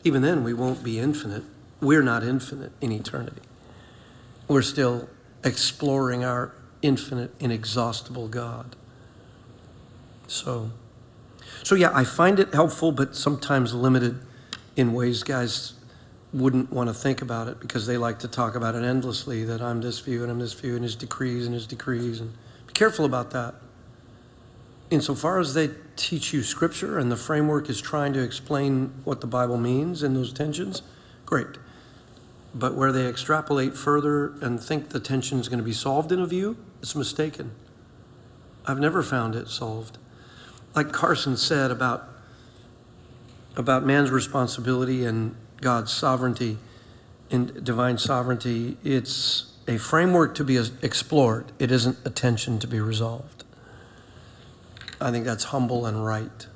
Even then, we won't be infinite. We're not infinite in eternity. We're still exploring our infinite, inexhaustible God. So, so yeah, I find it helpful, but sometimes limited in ways guys wouldn't want to think about it because they like to talk about it endlessly that I'm this view and I'm this view and his decrees and his decrees and be careful about that. Insofar as they teach you scripture and the framework is trying to explain what the Bible means in those tensions, great. But where they extrapolate further and think the tension is going to be solved in a view, it's mistaken. I've never found it solved. Like Carson said about, about man's responsibility and God's sovereignty and divine sovereignty, it's a framework to be explored. It isn't a tension to be resolved. I think that's humble and right.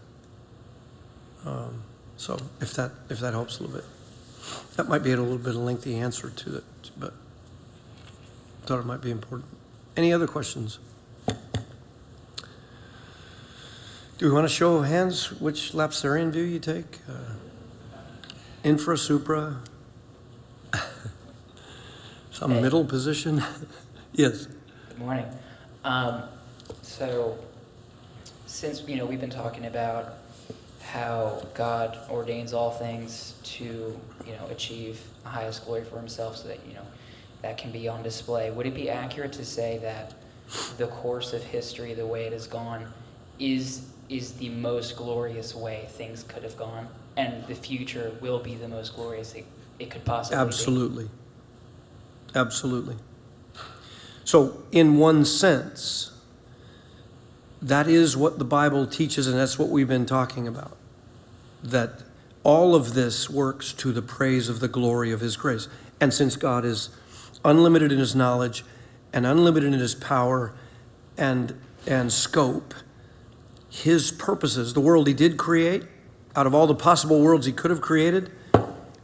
Um, so if that if that helps a little bit. That might be a little bit of a lengthy answer to it, but I thought it might be important. Any other questions? Do we want to show of hands which Lapsarian view you take? Uh, infra, supra? [LAUGHS] Some middle position? [LAUGHS] yes. Good morning. Um, so, since you know we've been talking about how God ordains all things to you know achieve the highest glory for Himself, so that you know that can be on display. Would it be accurate to say that the course of history, the way it has gone, is is the most glorious way things could have gone, and the future will be the most glorious it, it could possibly be? Absolutely. Absolutely. So, in one sense, that is what the Bible teaches, and that's what we've been talking about. That all of this works to the praise of the glory of His grace. And since God is unlimited in His knowledge and unlimited in His power and, and scope, His purposes, the world He did create, out of all the possible worlds He could have created,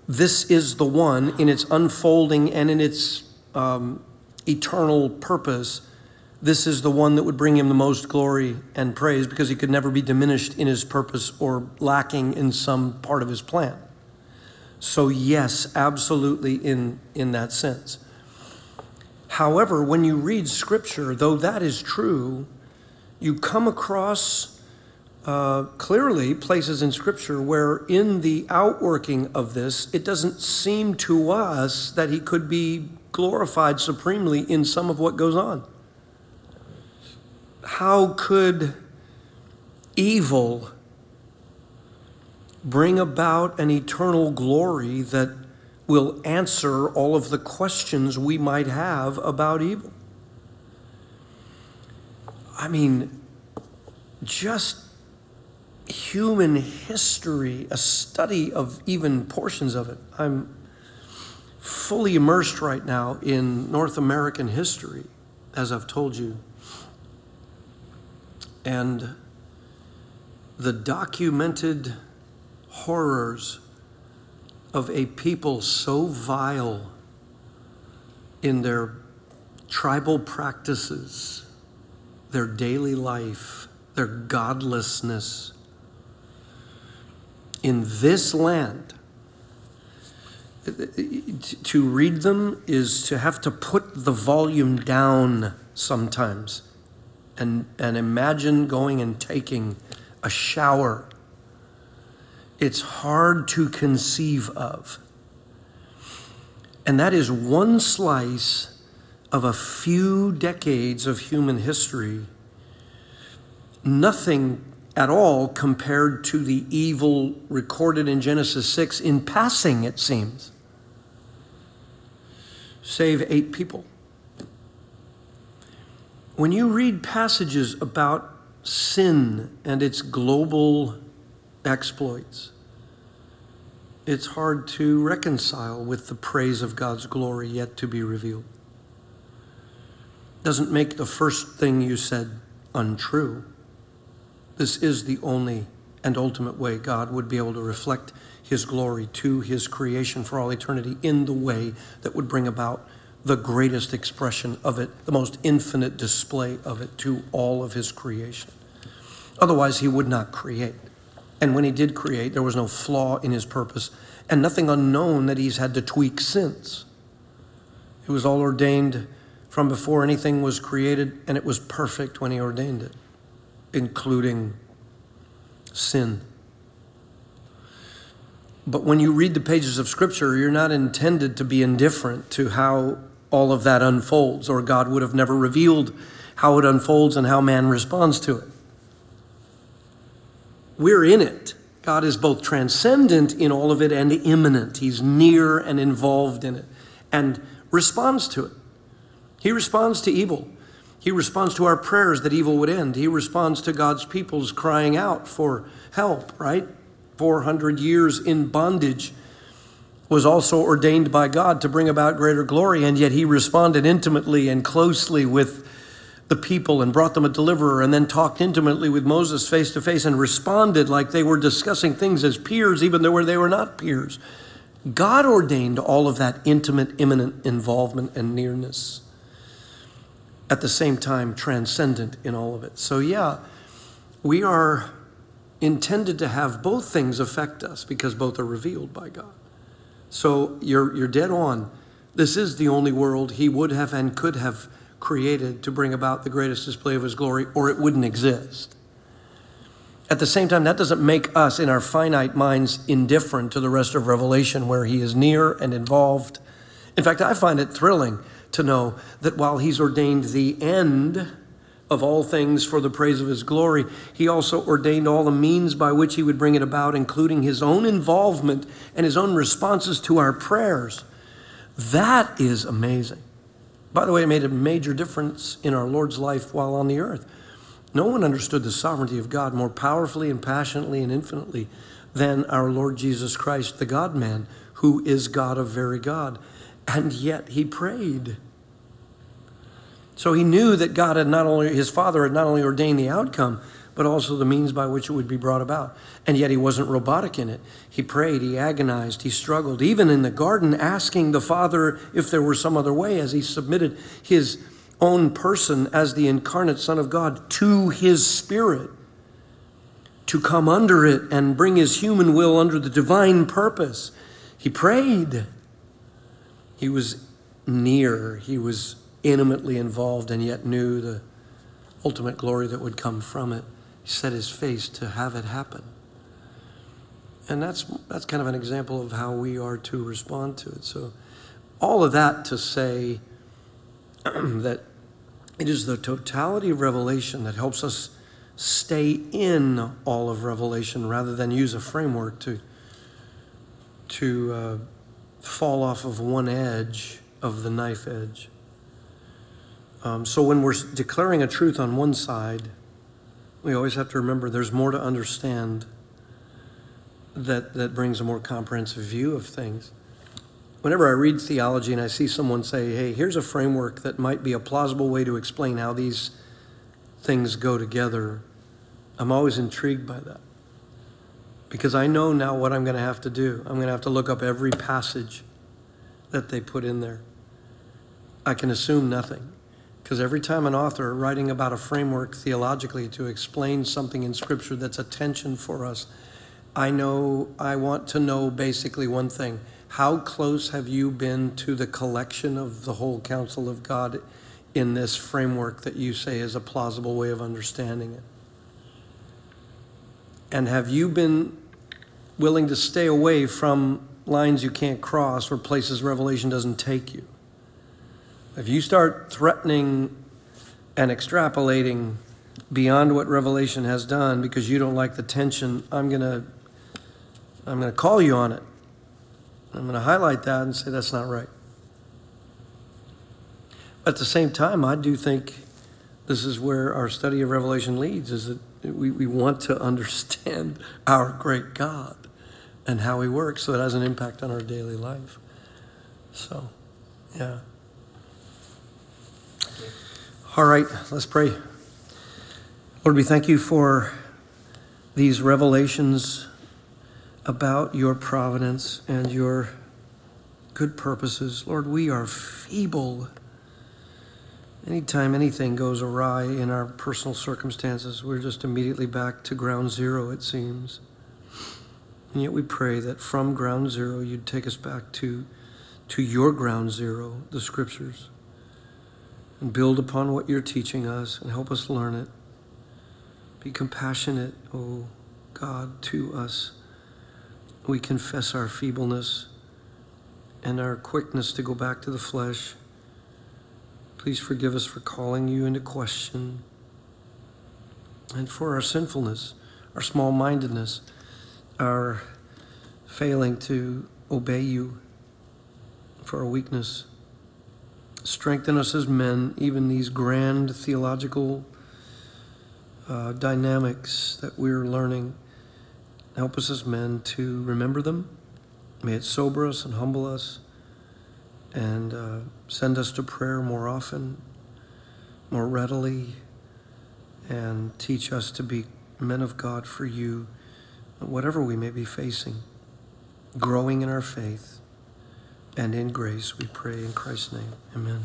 this is the one in its unfolding and in its um, eternal purpose. This is the one that would bring him the most glory and praise because he could never be diminished in his purpose or lacking in some part of his plan. So, yes, absolutely in, in that sense. However, when you read scripture, though that is true, you come across uh, clearly places in Scripture where, in the outworking of this, it doesn't seem to us that he could be glorified supremely in some of what goes on. How could evil bring about an eternal glory that will answer all of the questions we might have about evil? I mean, just human history, a study of even portions of it. I'm fully immersed right now in North American history, as I've told you. And the documented horrors of a people so vile in their tribal practices, their daily life, their godlessness in this land. To read them is to have to put the volume down sometimes and, and imagine going and taking a shower. It's hard to conceive of. And that is one slice of a few decades of human history. Nothing at all compared to the evil recorded in Genesis 6 in passing, it seems. Save eight people. When you read passages about sin and its global exploits, it's hard to reconcile with the praise of God's glory yet to be revealed. Doesn't make the first thing you said untrue. This is the only and ultimate way God would be able to reflect his glory to his creation for all eternity in the way that would bring about the greatest expression of it, the most infinite display of it to all of his creation. Otherwise, he would not create. And when he did create, there was no flaw in his purpose and nothing unknown that he's had to tweak since. It was all ordained from before anything was created, and it was perfect when he ordained it, including sin. But when you read the pages of Scripture, you're not intended to be indifferent to how all of that unfolds, or God would have never revealed how it unfolds and how man responds to it. We're in it. God is both transcendent in all of it and immanent. He's near and involved in it and responds to it. He responds to evil. He responds to our prayers that evil would end. He responds to God's people's crying out for help, right? 400 years in bondage was also ordained by God to bring about greater glory, and yet he responded intimately and closely with the people and brought them a deliverer, and then talked intimately with Moses face to face and responded like they were discussing things as peers, even though they were not peers. God ordained all of that intimate, immanent involvement and nearness. At the same time, transcendent in all of it. So, yeah, we are intended to have both things affect us because both are revealed by God. So, you're, you're dead on. This is the only world He would have and could have created to bring about the greatest display of His glory, or it wouldn't exist. At the same time, that doesn't make us, in our finite minds, indifferent to the rest of Revelation, where He is near and involved. In fact, I find it thrilling to know that while He's ordained the end of all things for the praise of His glory, He also ordained all the means by which He would bring it about, including His own involvement and His own responses to our prayers. That is amazing. By the way, it made a major difference in our Lord's life while on the earth. No one understood the sovereignty of God more powerfully and passionately and infinitely than our Lord Jesus Christ, the God man, who is God of very God. And yet he prayed. So he knew that God had not only, his Father had not only ordained the outcome, but also the means by which it would be brought about. And yet he wasn't robotic in it. He prayed, he agonized, he struggled, even in the garden, asking the Father if there were some other way as he submitted his own person as the incarnate Son of God to his Spirit to come under it and bring his human will under the divine purpose. He prayed. He was near, he was intimately involved, and yet knew the ultimate glory that would come from it. Set his face to have it happen. And that's, that's kind of an example of how we are to respond to it. So, all of that to say [CLEARS THROAT] that it is the totality of Revelation that helps us stay in all of Revelation rather than use a framework to, to uh, fall off of one edge of the knife edge. Um, so when we're declaring a truth on one side, we always have to remember there's more to understand that, that brings a more comprehensive view of things. Whenever I read theology and I see someone say, hey, here's a framework that might be a plausible way to explain how these things go together, I'm always intrigued by that. Because I know now what I'm going to have to do. I'm going to have to look up every passage that they put in there. I can assume nothing. Because every time an author writing about a framework theologically to explain something in Scripture that's a tension for us, I know, I want to know basically one thing. How close have you been to the collection of the whole counsel of God in this framework that you say is a plausible way of understanding it? And have you been willing to stay away from lines you can't cross or places Revelation doesn't take you? If you start threatening and extrapolating beyond what Revelation has done because you don't like the tension, I'm going to I'm going to call you on it. I'm going to highlight that and say that's not right. At the same time, I do think this is where our study of Revelation leads is that we, we want to understand [LAUGHS] our great God and how he works so it has an impact on our daily life. So, yeah. All right, let's pray. Lord, we thank you for these revelations about your providence and your good purposes. Lord, we are feeble. Anytime anything goes awry in our personal circumstances, we're just immediately back to ground zero, it seems. And yet we pray that from ground zero, you'd take us back to, to your ground zero, the scriptures, and build upon what you're teaching us and help us learn it. Be compassionate, O God, to us. We confess our feebleness and our quickness to go back to the flesh. Please forgive us for calling you into question and for our sinfulness, our small mindedness, our failing to obey you, for our weakness. Strengthen us as men, even these grand theological uh, dynamics that we're learning. Help us as men to remember them. May it sober us and humble us and uh, send us to prayer more often, more readily, and teach us to be men of God for you, whatever we may be facing, growing in our faith and in grace, we pray in Christ's name. Amen.